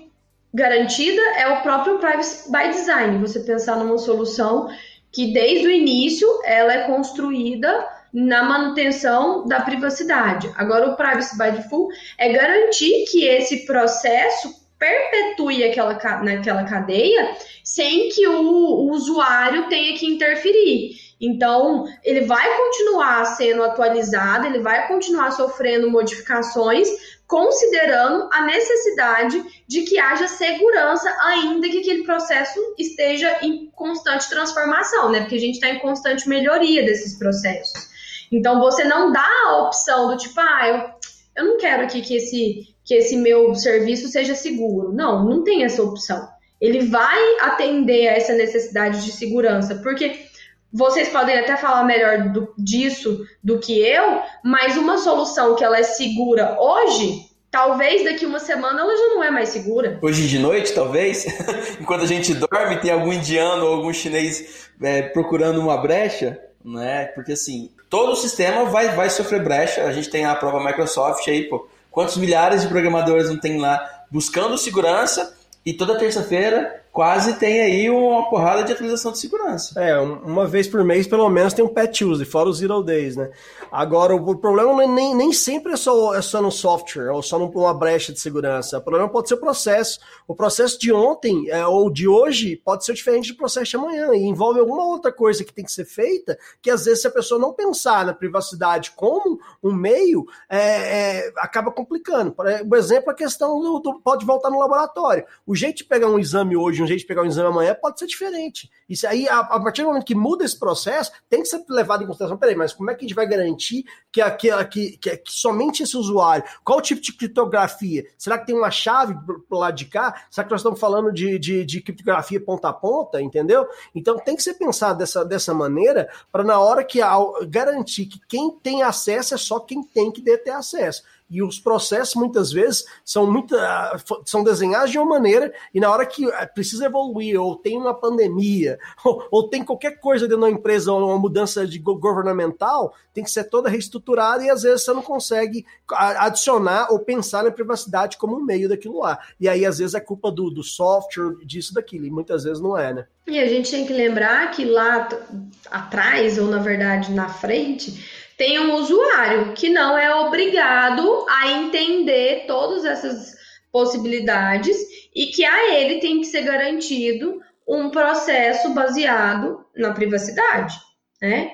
garantida é o próprio privacy by design. Você pensar numa solução que desde o início ela é construída na manutenção da privacidade. Agora, o privacy by default é garantir que esse processo perpetue aquela, naquela cadeia sem que o, o usuário tenha que interferir. Então, ele vai continuar sendo atualizado, ele vai continuar sofrendo modificações considerando a necessidade de que haja segurança, ainda que aquele processo esteja em constante transformação, né? Porque a gente está em constante melhoria desses processos. Então você não dá a opção do tipo, ah, eu, eu não quero aqui que esse, que esse meu serviço seja seguro. Não, não tem essa opção. Ele vai atender a essa necessidade de segurança, porque vocês podem até falar melhor do, disso do que eu, mas uma solução que ela é segura hoje, talvez daqui uma semana ela já não é mais segura. Hoje de noite, talvez, enquanto a gente dorme, tem algum indiano ou algum chinês é, procurando uma brecha, né? Porque assim, todo o sistema vai, vai sofrer brecha. A gente tem a prova Microsoft aí, pô. Quantos milhares de programadores não tem lá buscando segurança e toda terça-feira quase tem aí uma porrada de atualização de segurança. É, uma vez por mês, pelo menos, tem um patch use, fora os zero days, né? Agora, o problema é nem, nem sempre é só, é só no software, ou só numa brecha de segurança. O problema pode ser o processo. O processo de ontem é, ou de hoje pode ser diferente do processo de amanhã, e envolve alguma outra coisa que tem que ser feita, que às vezes, se a pessoa não pensar na privacidade como um meio, é, é, acaba complicando. Por exemplo, a questão do, do, pode voltar no laboratório. O jeito de pegar um exame hoje, um jeito de pegar um exame amanhã, pode ser diferente. Isso aí, a, a partir do momento que muda esse processo, tem que ser levado em consideração. Peraí, mas como é que a gente vai garantir que, que, que, que, que somente esse usuário, qual o tipo de criptografia? Será que tem uma chave pro lado de cá? Será que nós estamos falando de, de, de criptografia ponta a ponta, entendeu? Então tem que ser pensado dessa, dessa maneira para na hora que garantir que quem tem acesso é só quem tem que ter acesso e os processos muitas vezes são muito, ah, são desenhados de uma maneira e na hora que ah, precisa evoluir ou tem uma pandemia ou, ou tem qualquer coisa dentro da empresa ou uma mudança de governamental tem que ser toda reestruturada e às vezes você não consegue adicionar ou pensar na privacidade como um meio daquilo lá. E aí às vezes é culpa do, do software disso daquilo e muitas vezes não é né? E a gente tem que lembrar que lá atrás ou na verdade na frente tem um usuário que não é obrigado a entender todas essas possibilidades e que a ele tem que ser garantido um processo baseado na privacidade, né?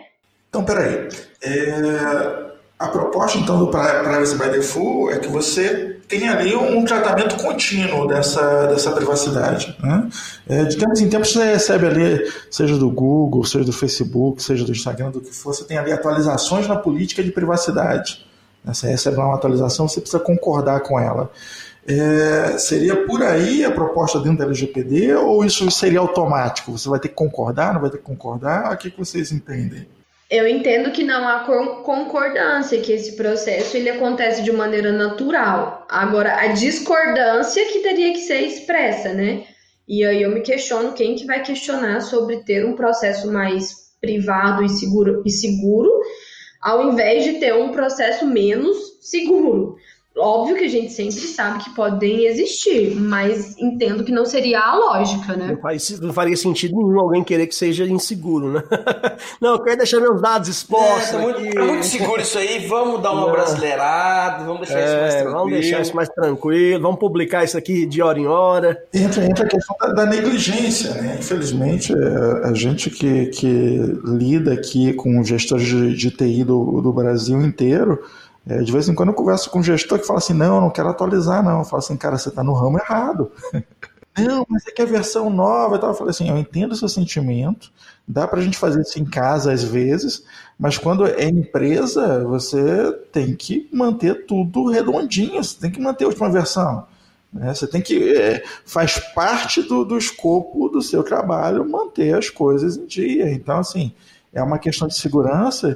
Então, peraí. É, a proposta, então, do Privacy by Default é que você tem ali um tratamento contínuo dessa, dessa privacidade. Né? É, de tempos em tempos você recebe ali, seja do Google, seja do Facebook, seja do Instagram, do que for, você tem ali atualizações na política de privacidade. Né? Você recebe uma atualização, você precisa concordar com ela. É, seria por aí a proposta dentro da LGPD ou isso seria automático? Você vai ter que concordar, não vai ter que concordar? O que, que vocês entendem? Eu entendo que não há concordância, que esse processo ele acontece de maneira natural. Agora, a discordância que teria que ser expressa, né? E aí eu me questiono quem que vai questionar sobre ter um processo mais privado e seguro, e seguro ao invés de ter um processo menos seguro. Óbvio que a gente sempre sabe que podem existir, mas entendo que não seria a lógica, né? Não, faz, não faria sentido nenhum alguém querer que seja inseguro, né? não, eu quero deixar meus dados expostos. É, tá muito, tá muito seguro isso aí, vamos dar uma não. brasileirada, vamos deixar é, isso mais tranquilo. Vamos deixar isso mais tranquilo, vamos publicar isso aqui de hora em hora. Entra, entra a questão da, da negligência, né? Infelizmente, é, a gente que, que lida aqui com gestores de, de TI do, do Brasil inteiro é, de vez em quando eu converso com um gestor que fala assim: não, não quero atualizar, não. Eu falo assim, cara, você está no ramo errado. não, mas é que a versão nova e tal. Eu falei assim: eu entendo o seu sentimento, dá para a gente fazer isso em casa às vezes, mas quando é empresa, você tem que manter tudo redondinho, você tem que manter a última versão. Né? Você tem que. É, faz parte do, do escopo do seu trabalho manter as coisas em dia. Então, assim, é uma questão de segurança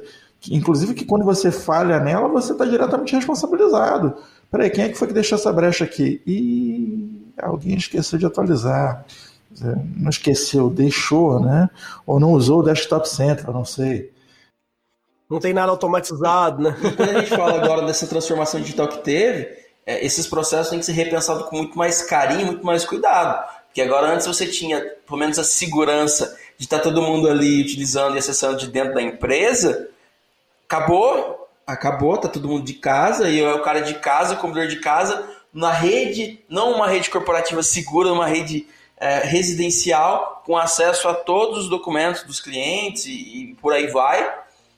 inclusive que quando você falha nela, você está diretamente responsabilizado. Peraí, quem é que foi que deixou essa brecha aqui? E alguém esqueceu de atualizar. Não esqueceu, deixou, né? Ou não usou o Desktop Center, não sei. Não tem nada automatizado, né? quando a gente fala agora dessa transformação digital que teve, é, esses processos têm que ser repensados com muito mais carinho, muito mais cuidado. Porque agora antes você tinha, pelo menos, a segurança de estar todo mundo ali utilizando e acessando de dentro da empresa, acabou, acabou, tá todo mundo de casa, e eu é o cara de casa, o computador de casa, na rede, não uma rede corporativa segura, uma rede é, residencial, com acesso a todos os documentos dos clientes e, e, por aí vai,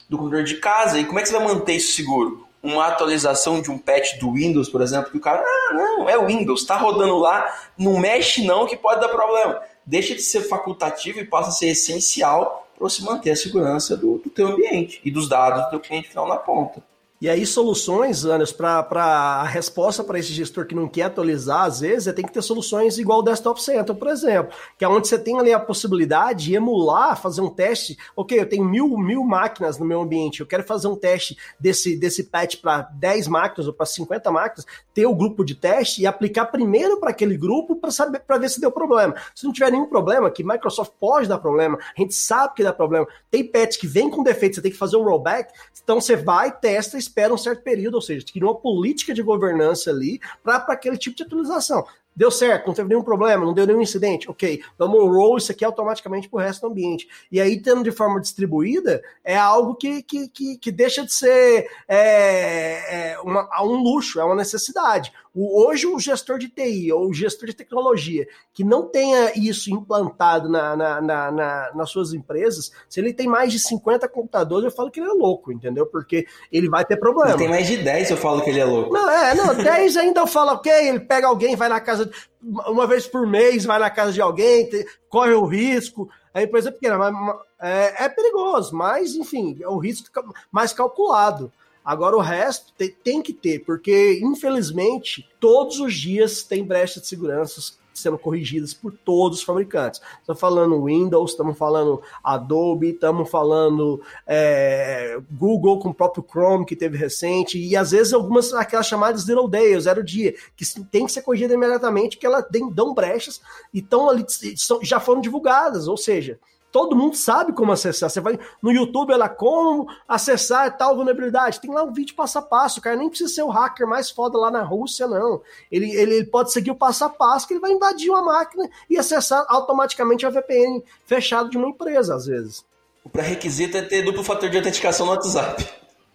do computador de casa. E como é que você vai manter isso seguro? uma atualização de um patch do Windows, por exemplo, que o cara, ah, não, é o Windows, está rodando lá, não mexe não que pode dar problema. Deixa de ser facultativo e passa a ser essencial para você manter a segurança do, do teu ambiente e dos dados do teu cliente final na ponta. E aí, soluções, Anderson, para a resposta para esse gestor que não quer atualizar, às vezes, é tem que ter soluções igual o Desktop Center, por exemplo, que é onde você tem ali a possibilidade de emular, fazer um teste. Ok, eu tenho mil, mil máquinas no meu ambiente, eu quero fazer um teste desse, desse patch para 10 máquinas ou para 50 máquinas, ter o grupo de teste e aplicar primeiro para aquele grupo para saber para ver se deu problema. Se não tiver nenhum problema, que Microsoft pode dar problema, a gente sabe que dá problema. Tem patch que vem com defeito, você tem que fazer um rollback, então você vai, testa, espera um certo período, ou seja, cria uma política de governança ali para aquele tipo de atualização. Deu certo, não teve nenhum problema, não deu nenhum incidente. Ok, vamos roll isso aqui automaticamente para o resto do ambiente. E aí, tendo de forma distribuída, é algo que, que, que, que deixa de ser é, é uma, um luxo, é uma necessidade. O, hoje, o gestor de TI ou o gestor de tecnologia que não tenha isso implantado na, na, na, na, nas suas empresas, se ele tem mais de 50 computadores, eu falo que ele é louco, entendeu? Porque ele vai ter problema. Se tem mais de 10, eu falo que ele é louco. Não, é, não, 10 ainda eu falo, ok, ele pega alguém, vai na casa, uma vez por mês, vai na casa de alguém, te, corre o risco. A empresa é pequena, mas é, é perigoso, mas enfim, é o risco mais calculado. Agora o resto tem, tem que ter, porque infelizmente todos os dias tem brechas de segurança sendo corrigidas por todos os fabricantes. Estamos falando Windows, estamos falando Adobe, estamos falando é, Google com o próprio Chrome que teve recente, e às vezes algumas aquelas chamadas zero day, zero dia, que tem que ser corrigida imediatamente, que elas dão brechas e estão ali, já foram divulgadas, ou seja, Todo mundo sabe como acessar. Você vai no YouTube, ela como acessar tal vulnerabilidade. Tem lá um vídeo passo a passo. O cara nem precisa ser o hacker mais foda lá na Rússia, não. Ele, ele, ele pode seguir o passo a passo que ele vai invadir uma máquina e acessar automaticamente a VPN fechado de uma empresa, às vezes. O pré-requisito é ter duplo fator de autenticação no WhatsApp.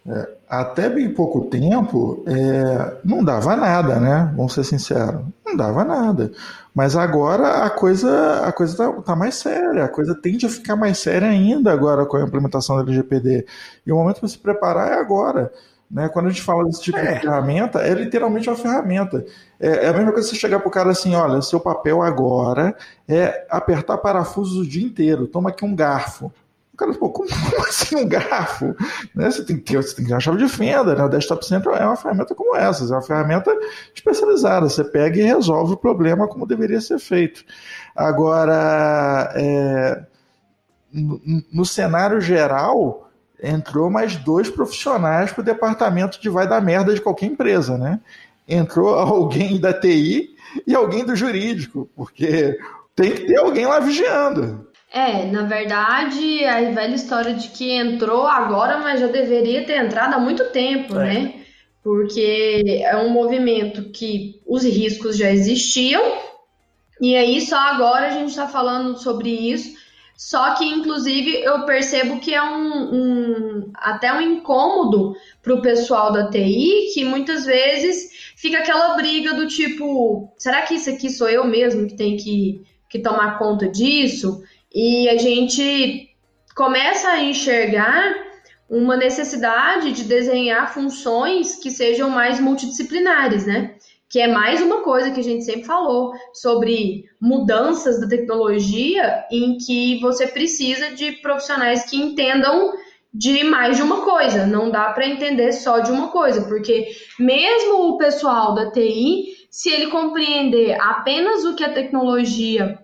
É, até bem pouco tempo, é, não dava nada, né? Vamos ser sinceros. Não dava nada. Mas agora a coisa a coisa tá, tá, mais séria, a coisa tende a ficar mais séria ainda agora com a implementação da LGPD. E o momento para se preparar é agora. Né? Quando a gente fala desse tipo é. de ferramenta, é literalmente uma ferramenta. É, é a mesma coisa você chegar para o cara assim: olha, seu papel agora é apertar parafusos o dia inteiro, toma aqui um garfo. O cara, pô, como, como, assim um garfo? Né? Você, tem que ter, você tem que ter uma chave de fenda, né? O Desktop Center é uma ferramenta como essa, é uma ferramenta especializada. Você pega e resolve o problema como deveria ser feito. Agora, é, no, no cenário geral, entrou mais dois profissionais para o departamento de vai dar merda de qualquer empresa, né? Entrou alguém da TI e alguém do jurídico, porque tem que ter alguém lá vigiando. É, na verdade, a velha história de que entrou agora, mas já deveria ter entrado há muito tempo, é. né? Porque é um movimento que os riscos já existiam, e aí só agora a gente está falando sobre isso. Só que, inclusive, eu percebo que é um, um até um incômodo para o pessoal da TI, que muitas vezes fica aquela briga do tipo: será que isso aqui sou eu mesmo que tem que, que tomar conta disso? E a gente começa a enxergar uma necessidade de desenhar funções que sejam mais multidisciplinares, né? Que é mais uma coisa que a gente sempre falou sobre mudanças da tecnologia em que você precisa de profissionais que entendam de mais de uma coisa, não dá para entender só de uma coisa, porque mesmo o pessoal da TI, se ele compreender apenas o que a tecnologia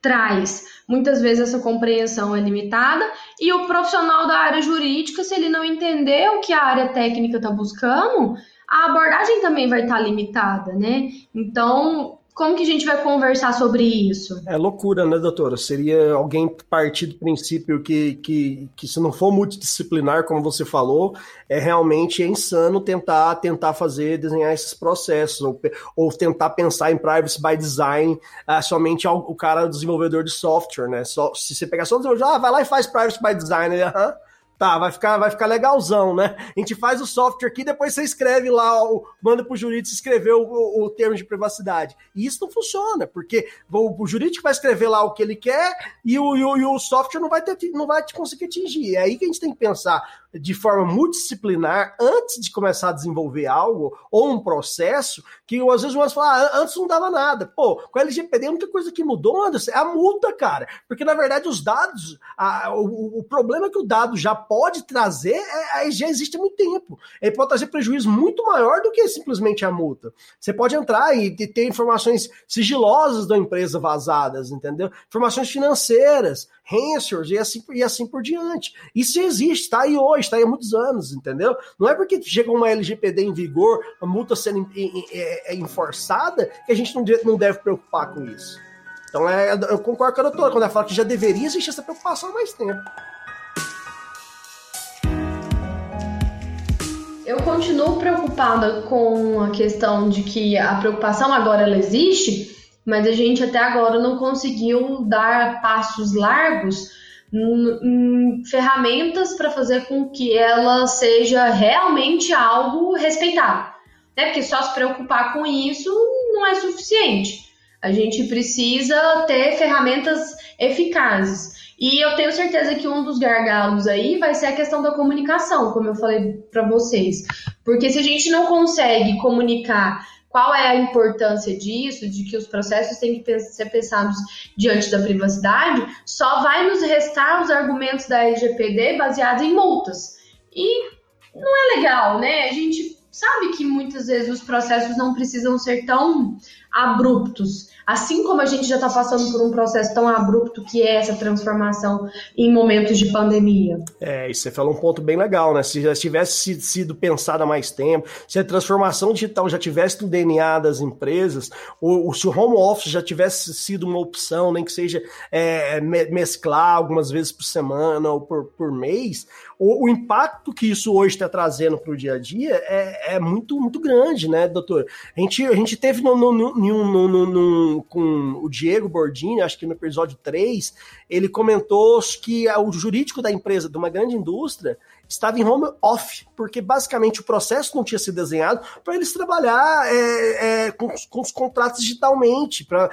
traz. Muitas vezes essa compreensão é limitada e o profissional da área jurídica, se ele não entender o que a área técnica está buscando, a abordagem também vai estar tá limitada, né? Então, como que a gente vai conversar sobre isso? É loucura, né, doutora? Seria alguém partir do princípio que, que, que se não for multidisciplinar, como você falou, é realmente é insano tentar tentar fazer, desenhar esses processos, ou, ou tentar pensar em privacy by design uh, somente ao, o cara desenvolvedor de software, né? Só, se você pegar só o desenvolvedor, ah, vai lá e faz privacy by design, ele, aham. Tá, vai ficar, vai ficar legalzão, né? A gente faz o software aqui, depois você escreve lá, o, manda pro jurídico escrever o, o, o, termo de privacidade. E isso não funciona, porque o, o, jurídico vai escrever lá o que ele quer e o, e o, e o software não vai, ter, não vai te conseguir atingir. É aí que a gente tem que pensar de forma multidisciplinar antes de começar a desenvolver algo ou um processo que às vezes você fala, ah, antes não dava nada. Pô, com a LGPD a única coisa que mudou, Anderson, é a multa, cara. Porque na verdade os dados, a, o, o, problema que o dado já pode trazer é, já existe há muito tempo. Ele pode trazer prejuízo muito maior do que simplesmente a multa. Você pode entrar e ter informações sigilosas da empresa vazadas, entendeu? Informações financeiras ransomwares e assim, e assim por diante. Isso existe, está aí hoje, está aí há muitos anos, entendeu? Não é porque chega uma LGPD em vigor, a multa sendo é, é enforçada, que a gente não deve, não deve preocupar com isso. Então é, eu concordo com a doutora quando ela fala que já deveria existir essa preocupação há mais tempo. Eu continuo preocupada com a questão de que a preocupação agora ela existe, mas a gente até agora não conseguiu dar passos largos em, ferramentas para fazer com que ela seja realmente algo respeitado. Né? Porque só se preocupar com isso não é suficiente. A gente precisa ter ferramentas eficazes. E eu tenho certeza que um dos gargalos aí vai ser a questão da comunicação, como eu falei para vocês. Porque se a gente não consegue comunicar qual é a importância disso, de que os processos têm que ser pensados diante da privacidade, só vai nos restar os argumentos da LGPD baseados em multas. E não é legal, né? A gente sabe que muitas vezes os processos não precisam ser tão abruptos. Assim como a gente já está passando por um processo tão abrupto que é essa transformação em momentos de pandemia. É, e você falou um ponto bem legal, né? Se já tivesse sido pensado há mais tempo, se a transformação digital já tivesse no DNA das empresas, ou se o home office já tivesse sido uma opção, nem que seja é, mesclar algumas vezes por semana ou por, por mês, o, o impacto que isso hoje está trazendo para o dia a dia é, é, muito, muito grande, né, doutor? A gente, a gente teve no, no, no, no, no com o Diego Bordini, acho que no episódio 3, ele comentou que o jurídico da empresa, de uma grande indústria, estava em home off, porque basicamente o processo não tinha sido desenhado para eles trabalhar é, é, com, com, os contratos digitalmente, para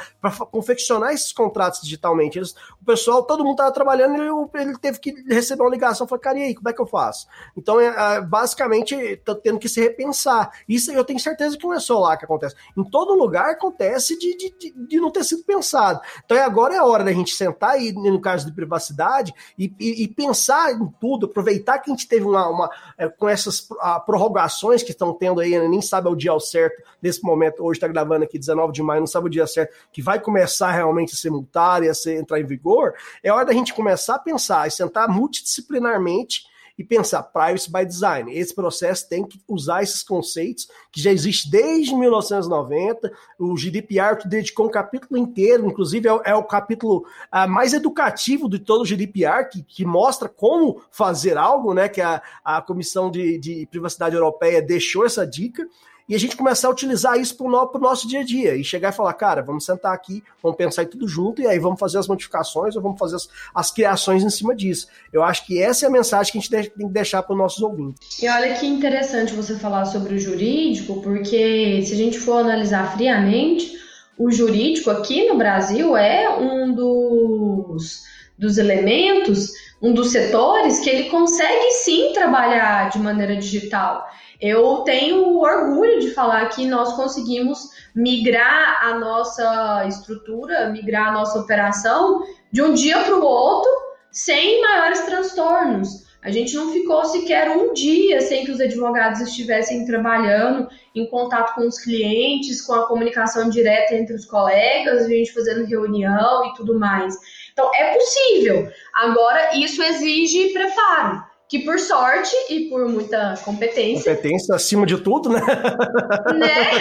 confeccionar esses contratos digitalmente. Eles, o pessoal, todo mundo estava trabalhando e ele, teve que receber uma ligação, falou, cara, e aí, como é que eu faço? Então, é, é basicamente, está tendo que se repensar. Isso eu tenho certeza que não é só lá que acontece. Em todo lugar acontece de, de, de, não ter sido pensado. Então, agora é a hora da gente sentar aí, no caso de privacidade, e, e, e pensar em tudo, aproveitar que a gente gente teve uma, uma é, com essas a, prorrogações que estão tendo aí, né, nem sabe o dia ao certo nesse momento, hoje está gravando aqui 19 de maio, não sabe o dia certo, que vai começar realmente a ser multado e a ser, entrar em vigor, é hora da gente começar a pensar e sentar multidisciplinarmente e pensar privacy by design. Esse processo tem que usar esses conceitos que já existe desde 1990. O GDPR dedicou um capítulo inteiro, inclusive é, é o capítulo uh, mais educativo de todo o GDPR, que, que mostra como fazer algo, né? Que a, a Comissão de, de Privacidade Europeia deixou essa dica e a gente começar a utilizar isso para o no, nosso dia a dia e chegar e falar, cara, vamos sentar aqui, vamos pensar em tudo junto e aí vamos fazer as modificações ou vamos fazer as, as criações em cima disso. Eu acho que essa é a mensagem que a gente tem que deixar para os nossos ouvintes. E olha que interessante você falar sobre o jurídico, porque se a gente for analisar friamente, o jurídico aqui no Brasil é um dos, dos elementos, um dos setores que ele consegue sim trabalhar de maneira digital. Eu tenho orgulho de falar que nós conseguimos migrar a nossa estrutura, migrar a nossa operação de um dia para o outro sem maiores transtornos. A gente não ficou sequer um dia sem que os advogados estivessem trabalhando em contato com os clientes, com a comunicação direta entre os colegas, a gente fazendo reunião e tudo mais. Então, é possível. Agora, isso exige preparo que por sorte e por muita competência. Competência acima de tudo, né? né?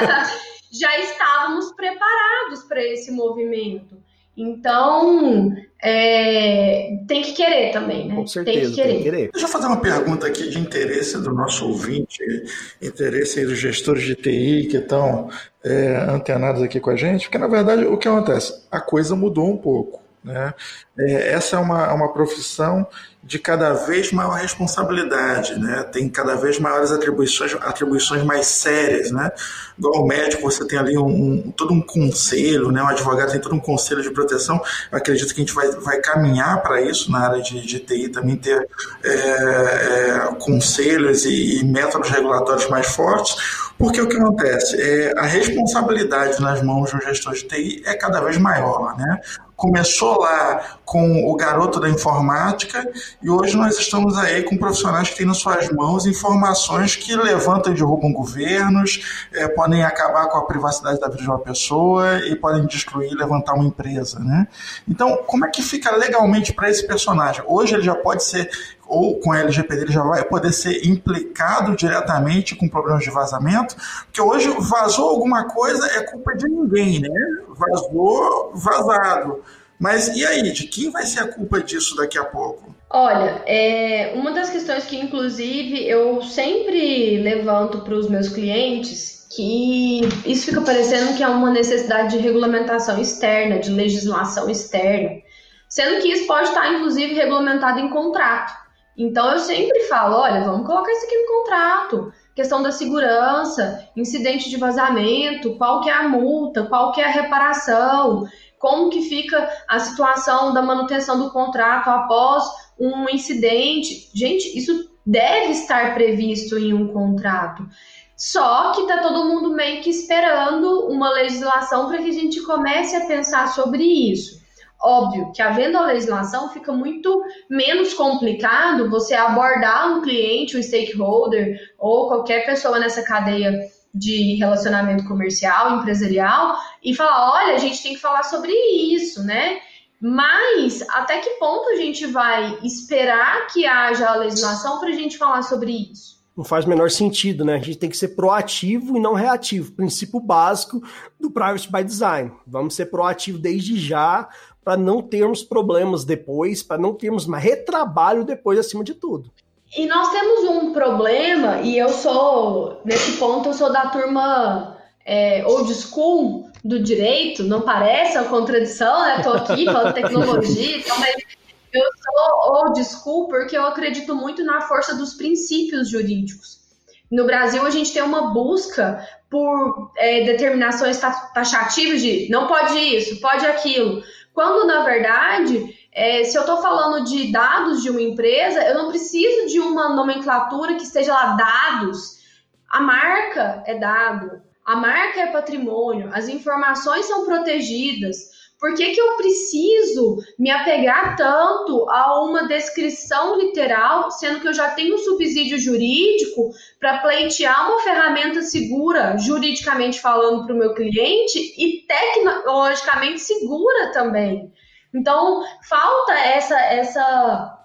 Já estávamos preparados para esse movimento. Então, é, tem que querer também, né? Com certeza, tem que querer. Tem que querer. Deixa eu fazer uma pergunta aqui de interesse do nosso ouvinte, interesse dos gestores de TI que estão é, antenados aqui com a gente, porque na verdade o que acontece? A coisa mudou um pouco. Né? É, essa é uma, uma profissão de cada vez maior responsabilidade, né? tem cada vez maiores atribuições, atribuições mais sérias. Né? Igual o médico, você tem ali um, um, todo um conselho, né? um advogado tem todo um conselho de proteção. Eu acredito que a gente vai, vai caminhar para isso na área de, de TI, também ter é, é, conselhos e, e métodos regulatórios mais fortes, porque o que acontece? É, a responsabilidade nas mãos do gestor de TI é cada vez maior. Né? Começou lá com o garoto da informática e hoje nós estamos aí com profissionais que têm nas suas mãos informações que levantam e derrubam governos, é, podem acabar com a privacidade da vida de uma pessoa e podem destruir e levantar uma empresa. Né? Então, como é que fica legalmente para esse personagem? Hoje ele já pode ser ou com LGPD ele já vai poder ser implicado diretamente com problemas de vazamento, porque hoje vazou alguma coisa é culpa de ninguém, né? Vazou, vazado. Mas e aí, de quem vai ser a culpa disso daqui a pouco? Olha, é, uma das questões que, inclusive, eu sempre levanto para os meus clientes, que isso fica parecendo que é uma necessidade de regulamentação externa, de legislação externa, sendo que isso pode estar, inclusive, regulamentado em contrato. Então eu sempre falo, olha, vamos colocar isso aqui no contrato. Questão da segurança, incidente de vazamento, qual que é a multa, qual que é a reparação, como que fica a situação da manutenção do contrato após um incidente. Gente, isso deve estar previsto em um contrato. Só que tá todo mundo meio que esperando uma legislação para que a gente comece a pensar sobre isso. Óbvio que havendo a legislação fica muito menos complicado você abordar um cliente, um stakeholder ou qualquer pessoa nessa cadeia de relacionamento comercial, empresarial e falar, olha, a gente tem que falar sobre isso, né? Mas até que ponto a gente vai esperar que haja a legislação para a gente falar sobre isso? Não faz o menor sentido, né? A gente tem que ser proativo e não reativo. Princípio básico do Privacy by Design. Vamos ser proativo desde já para não termos problemas depois, para não termos mais retrabalho depois, acima de tudo. E nós temos um problema, e eu sou, nesse ponto, eu sou da turma é, old school do direito, não parece uma contradição, né? Tô aqui falando tecnologia, então, mas eu sou old school porque eu acredito muito na força dos princípios jurídicos. No Brasil, a gente tem uma busca por é, determinações taxativas de não pode isso, pode aquilo. Quando, na verdade, é, se eu estou falando de dados de uma empresa, eu não preciso de uma nomenclatura que esteja lá dados. A marca é dado, a marca é patrimônio, as informações são protegidas. Por que, que eu preciso me apegar tanto a uma descrição literal, sendo que eu já tenho um subsídio jurídico para pleitear uma ferramenta segura, juridicamente falando, para o meu cliente e tecnologicamente segura também? Então, falta essa, essa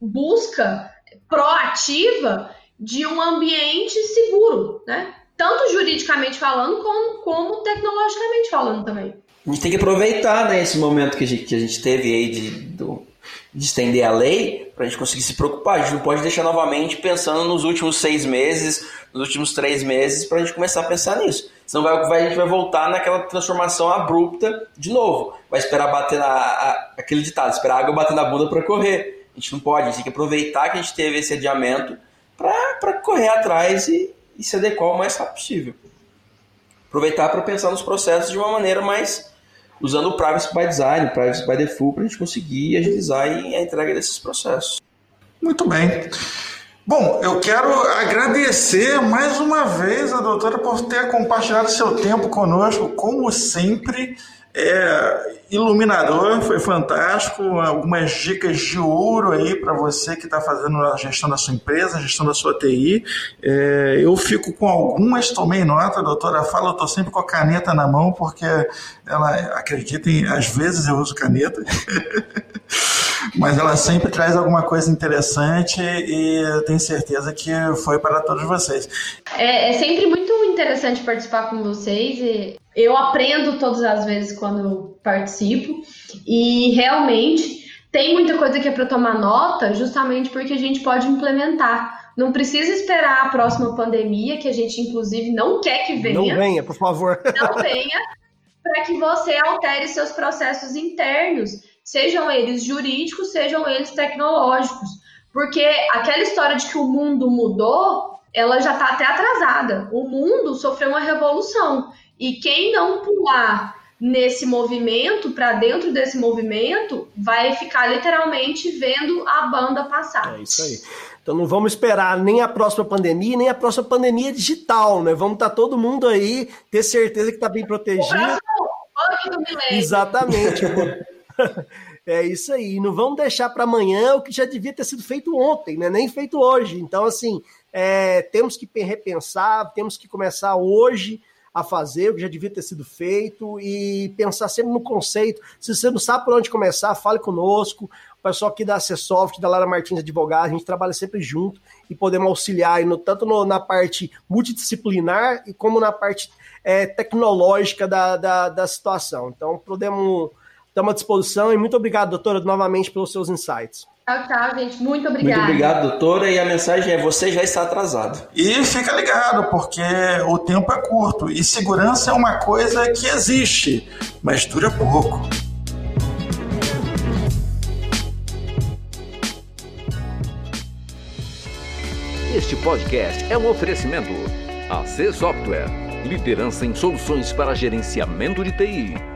busca proativa de um ambiente seguro, né? Tanto juridicamente falando, como, como tecnologicamente falando também a gente tem que aproveitar né, esse momento que a gente, que a gente teve aí de, do, de estender a lei para a gente conseguir se preocupar. A gente não pode deixar novamente pensando nos últimos seis meses, nos últimos três meses, para a gente começar a pensar nisso. Senão vai, vai, a gente vai voltar naquela transformação abrupta de novo. Vai esperar bater na. A, aquele ditado, esperar a água bater na bunda para correr. A gente não pode, a gente tem que aproveitar que a gente teve esse adiamento para correr atrás e, e se adequar o mais rápido possível. Aproveitar para pensar nos processos de uma maneira mais usando o Privacy by Design, o Privacy by Default, para a gente conseguir agilizar a entrega desses processos. Muito bem. Bom, eu quero agradecer mais uma vez a doutora por ter compartilhado seu tempo conosco, como sempre é iluminador, foi fantástico. Algumas dicas de ouro aí para você que está fazendo a gestão da sua empresa, a gestão da sua TI. É, eu fico com algumas, tomei nota, a doutora fala, eu estou sempre com a caneta na mão, porque ela, acreditem, às vezes eu uso caneta. mas ela sempre traz alguma coisa interessante e eu tenho certeza que foi para todos vocês. É, é sempre muito interessante participar com vocês. E eu aprendo todas as vezes quando participo e realmente tem muita coisa que é para tomar nota, justamente porque a gente pode implementar. Não precisa esperar a próxima pandemia, que a gente inclusive não quer que venha. Não venha, por favor. Não venha, para que você altere seus processos internos sejam eles jurídicos, sejam eles tecnológicos. Porque aquela história de que o mundo mudou, ela já está até atrasada. O mundo sofreu uma revolução. E quem não pular nesse movimento, para dentro desse movimento, vai ficar literalmente vendo a banda passar. É isso aí. Então não vamos esperar nem a próxima pandemia, nem a próxima pandemia digital, né? Vamos estar tá todo mundo aí, ter certeza que está bem protegido. O do Exatamente. é isso aí. Não vamos deixar para amanhã o que já devia ter sido feito ontem, né? Nem feito hoje. Então, assim, é, temos que repensar, temos que começar hoje a fazer, o que já devia ter sido feito e pensar sempre no conceito. Se você não sabe por onde começar, fale conosco. O pessoal aqui da Acessoft, da Lara Martins Advogada, a gente trabalha sempre junto e podemos auxiliar no, tanto no, na parte multidisciplinar e como na parte é, tecnológica da, da, da situação. Então, podemos estamos à disposição e muito obrigado, doutora, novamente pelos seus insights. Tchau, tchau, gente. Muito obrigada. Muito obrigado, doutora. E a mensagem é: você já está atrasado. E fica ligado, porque o tempo é curto e segurança é uma coisa que existe, mas dura pouco. Este podcast é um oferecimento. AC Software. Liderança em soluções para gerenciamento de TI.